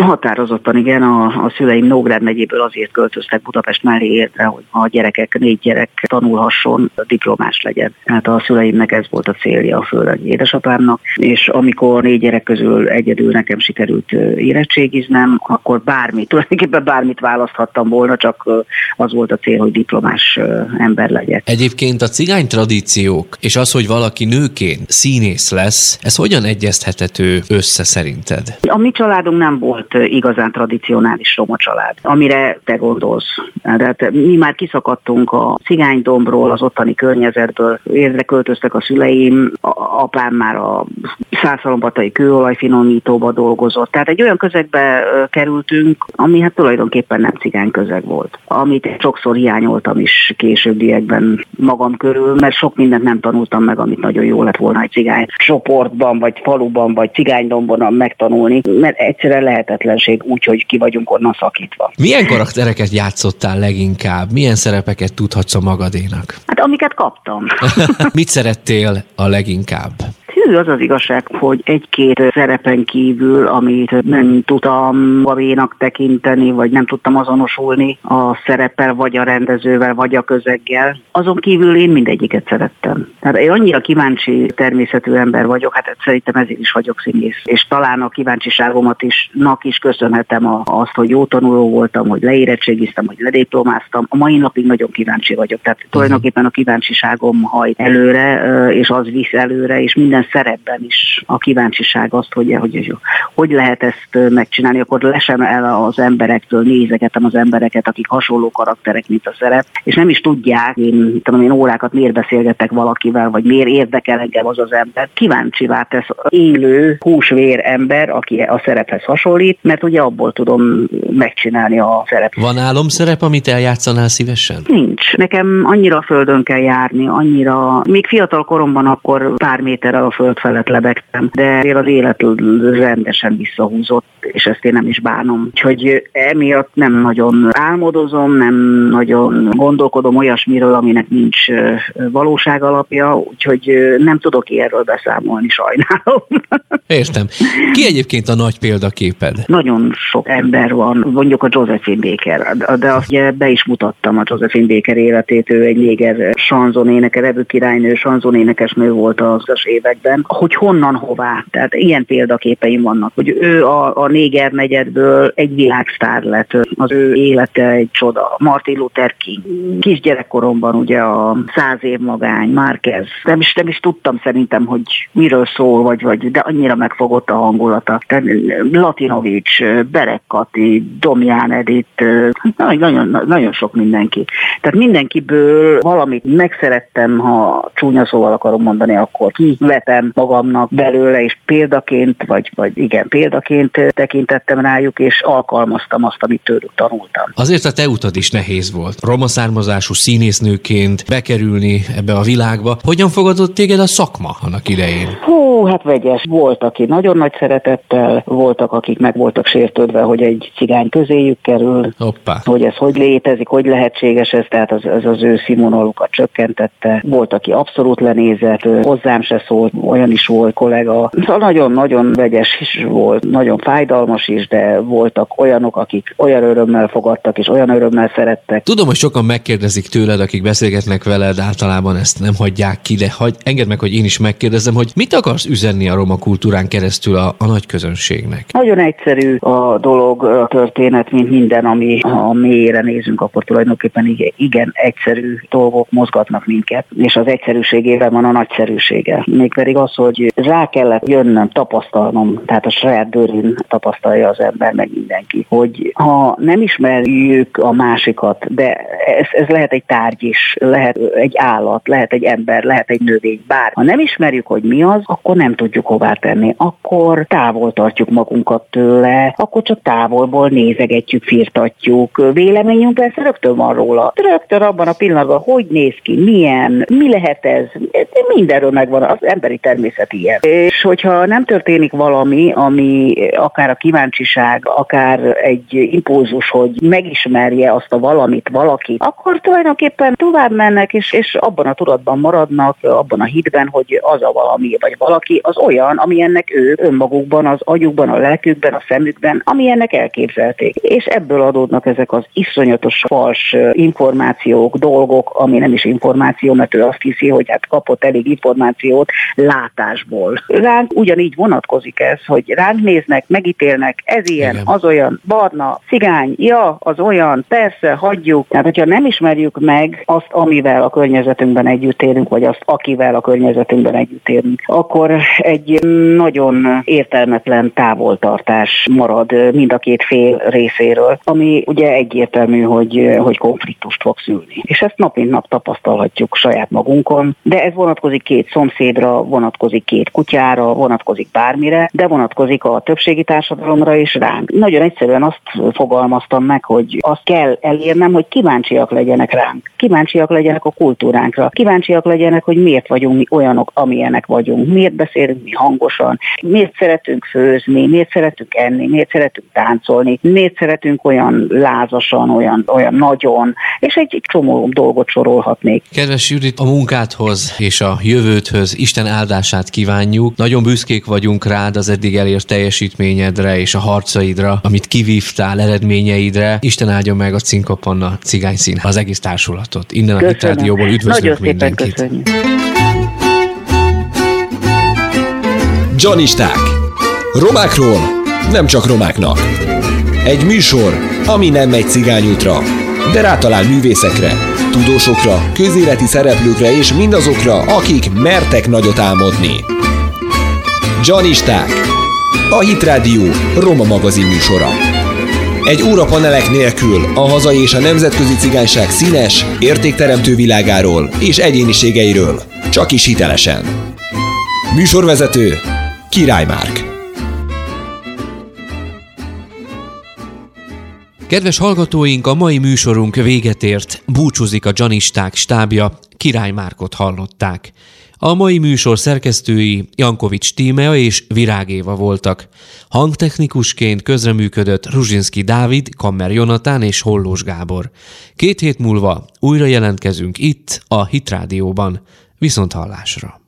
[SPEAKER 6] Határozottan igen, a, a szüleim Nógrád megyéből azért költöztek Budapest mellé érte, hogy a gyerekek, négy gyerek tanulhasson, diplomás legyen. Tehát a szüleimnek ez volt a célja, főleg édesapámnak, és amikor négy gyerek közül egyedül nekem sikerült érettségiznem, akkor bármit, tulajdonképpen bármit választhattam volna, csak az volt a cél, hogy diplomás ember legyek.
[SPEAKER 2] Egyébként a cigány tradíciók, és az, hogy valaki nőként színész lesz, ez hogyan egyezthethető össze szerinted?
[SPEAKER 6] A mi családunk nem volt volt igazán tradicionális roma család, amire te gondolsz. Tehát mi már kiszakadtunk a cigánydombról, az ottani környezetből, érde költöztek a szüleim, a apám már a százszalombatai kőolajfinomítóba dolgozott. Tehát egy olyan közegbe kerültünk, ami hát tulajdonképpen nem cigány közeg volt. Amit sokszor hiányoltam is későbbiekben magam körül, mert sok mindent nem tanultam meg, amit nagyon jó lett volna egy cigány csoportban, vagy faluban, vagy cigánydombon megtanulni, mert egyszerűen lehetett lehetetlenség úgy, hogy ki vagyunk onnan szakítva.
[SPEAKER 2] Milyen karaktereket játszottál leginkább? Milyen szerepeket tudhatsz a magadénak?
[SPEAKER 6] Hát amiket kaptam.
[SPEAKER 2] Mit szerettél a leginkább?
[SPEAKER 6] Hű, az az igazság, hogy egy-két szerepen kívül, amit nem tudtam magának tekinteni, vagy nem tudtam azonosulni a szereppel, vagy a rendezővel, vagy a közeggel, azon kívül én mindegyiket szerettem. Tehát én annyira kíváncsi természetű ember vagyok, hát szerintem ezért is vagyok színész. És talán a kíváncsiságomat is, nak is köszönhetem azt, hogy jó tanuló voltam, hogy leérettségiztem, hogy lediplomáztam. A mai napig nagyon kíváncsi vagyok. Tehát tulajdonképpen a kíváncsiságom hajt előre, és az visz előre, és minden szerepben is a kíváncsiság azt, hogy, hogy, hogy lehet ezt megcsinálni, akkor lesem el az emberektől, nézegetem az embereket, akik hasonló karakterek, mint a szerep, és nem is tudják, én, tudom, én órákat miért beszélgetek valakivel, vagy miért érdekel engem az az ember. Kíváncsivá tesz élő, húsvér ember, aki a szerephez hasonlít, mert ugye abból tudom megcsinálni a szerep.
[SPEAKER 2] Van álom szerep, amit eljátszanál szívesen?
[SPEAKER 6] Nincs. Nekem annyira a földön kell járni, annyira, még fiatal koromban akkor pár méterrel a föld felett lebegtem, de az élet rendesen visszahúzott, és ezt én nem is bánom. Úgyhogy emiatt nem nagyon álmodozom, nem nagyon gondolkodom olyasmiről, aminek nincs valóság alapja, úgyhogy nem tudok erről beszámolni, sajnálom.
[SPEAKER 2] Értem. Ki egyébként a nagy példaképed?
[SPEAKER 6] Nagyon sok ember van, mondjuk a Josephine Baker, de azt ugye be is mutattam a Josephine Baker életét, ő egy néger sanzonéneke, revő királynő, sanzonénekesnő volt az években, hogy honnan hová. Tehát ilyen példaképeim vannak, hogy ő a, a néger negyedből egy világsztár lett, az ő élete egy csoda. Martin Luther King. Kisgyerekkoromban ugye a száz év magány, Márquez. Nem is, nem is tudtam szerintem, hogy miről szól, vagy, vagy de annyira megfogott a hangulata. Tehát Latinovics, Berek Kati, Domján Edith, nagyon, nagyon sok mindenki. Tehát mindenkiből valamit megszerettem, ha csúnya szóval akarom mondani, akkor kivetem magamnak belőle, és példaként, vagy, vagy igen, példaként tekintettem rájuk, és alkalmaztam azt, amit tőlük tanultam.
[SPEAKER 2] Azért a te utad is nehéz volt. Roma származású színésznőként bekerülni ebbe a világba. Hogyan fogadott téged a szakma annak idején?
[SPEAKER 6] Hú, hát vegyes. Volt, aki nagyon nagy szeretettel, voltak, akik meg voltak sértődve, hogy egy cigány közéjük kerül,
[SPEAKER 2] Hoppá.
[SPEAKER 6] hogy ez hogy létezik, hogy lehetséges ez, tehát az, az, az ő színvonalukat csökkentette. Volt, aki abszolút lenézett, hozzám se szólt, olyan is volt kollega. Szóval nagyon-nagyon vegyes is volt, nagyon fájdalmas is, de voltak olyanok, akik olyan örömmel fogadtak, és olyan örömmel szerettek.
[SPEAKER 2] Tudom, hogy sokan megkérdezik tőled, akik beszélgetnek veled, általában ezt nem hagyják ki, de hagy, engedd meg, hogy én is megkérdezem, hogy mit akarsz üzenni a roma kultúrán keresztül a, a nagy közönségnek?
[SPEAKER 6] Nagyon egyszerű a dolog, a történet, mint minden, ami a mélyére nézünk, akkor tulajdonképpen igen, igen egyszerű dolgok mozgatnak minket, és az egyszerűségében van a nagyszerűsége. Mégpedig az, hogy rá kellett jönnöm, tapasztalnom, tehát a saját bőrén tapasztalja az ember, meg mindenki, hogy ha nem ismerjük a másikat, de ez, ez lehet egy tárgy is, lehet egy állat, lehet egy ember, lehet egy növény, bár ha nem ismerjük, hogy mi az, akkor nem tudjuk hová tenni, akkor távol tartjuk magunkat tőle, akkor csak távolból nézegetjük, firtatjuk. Véleményünk persze rögtön van róla. Rögtön abban a pillanatban, hogy néz ki, milyen, mi lehet ez, mindenről megvan, az emberi természet ilyen. És hogyha nem történik valami, ami akár a kíváncsiság, akár egy impulzus, hogy megismerje azt a valamit valaki, akkor tulajdonképpen tovább mennek, és, és abban a tudatban maradnak, abban a hitben, hogy az a valami, vagy valaki az olyan, ami ennek ő önmagukban, az agyukban, a lelkükben, a szemükben, ami ennek elképzelték. És ebből adódnak ezek az iszonyatos fals információk, dolgok, ami nem is információ, mert ő azt hiszi, hogy hát kapott elég információt látásból. Ránk ugyanígy vonatkozik ez, hogy ránk néznek, megítélnek, ez ilyen, Igen. az olyan, barna, cigány, ja, az olyan, persze, hagyjuk. Tehát, hogyha nem ismerjük meg azt, amivel a környezetünkben együtt élünk, vagy azt, akivel a környezetünkben együtt élünk, akkor egy nagyon értelmetlen távoltartás marad mind a két fél részéről, ami ugye egyértelmű, hogy, hogy konfliktust fog szülni. És ezt nap mint nap tapasztalhatjuk saját magunkon, de ez vonatkozik két szomszédra, vonatkozik két kutyára, vonatkozik bármire, de vonatkozik a többségi társadalomra is ránk. Nagyon egyszerűen azt fogalmaztam meg, hogy azt kell elérnem, hogy kíváncsiak legyenek ránk. Kíváncsiak legyenek a kultúránkra. Kíváncsiak legyenek, hogy miért vagyunk mi olyanok, amilyenek vagyunk. Miért beszélünk mi hangosan. Miért szeretünk főzni, miért szeretünk enni, miért szeretünk táncolni, miért szeretünk olyan lázasan, olyan, olyan nagyon, és egy csomó dolgot sorolhatnék.
[SPEAKER 2] Kedves Judit, a munkádhoz és a jövődhöz Isten áldását kívánjuk. Nagyon büszkék vagyunk rád az eddig elért teljesítményedre és a harcaidra, amit kivívtál, eredményeidre. Isten áldja meg a Cinkopanna cigány szín, az egész társulatot. Innen a Hitrádióból üdvözlünk Nagyon mindenkit. Köszönjük.
[SPEAKER 1] Romákról nem csak romáknak. Egy műsor, ami nem megy cigányútra, de rátalál művészekre, tudósokra, közéleti szereplőkre és mindazokra, akik mertek nagyot álmodni. Janisták. A Hit Radio Roma magazin műsora. Egy órapanelek nélkül a hazai és a nemzetközi cigányság színes, értékteremtő világáról és egyéniségeiről, csak is hitelesen. Műsorvezető Király Márk.
[SPEAKER 2] Kedves hallgatóink, a mai műsorunk véget ért. Búcsúzik a Janisták stábja, Király Márkot hallották. A mai műsor szerkesztői Jankovics Tímea és Virág Éva voltak. Hangtechnikusként közreműködött Ruzsinski Dávid, Kammer Jonatán és Hollós Gábor. Két hét múlva újra jelentkezünk itt, a Hitrádióban. Viszont hallásra!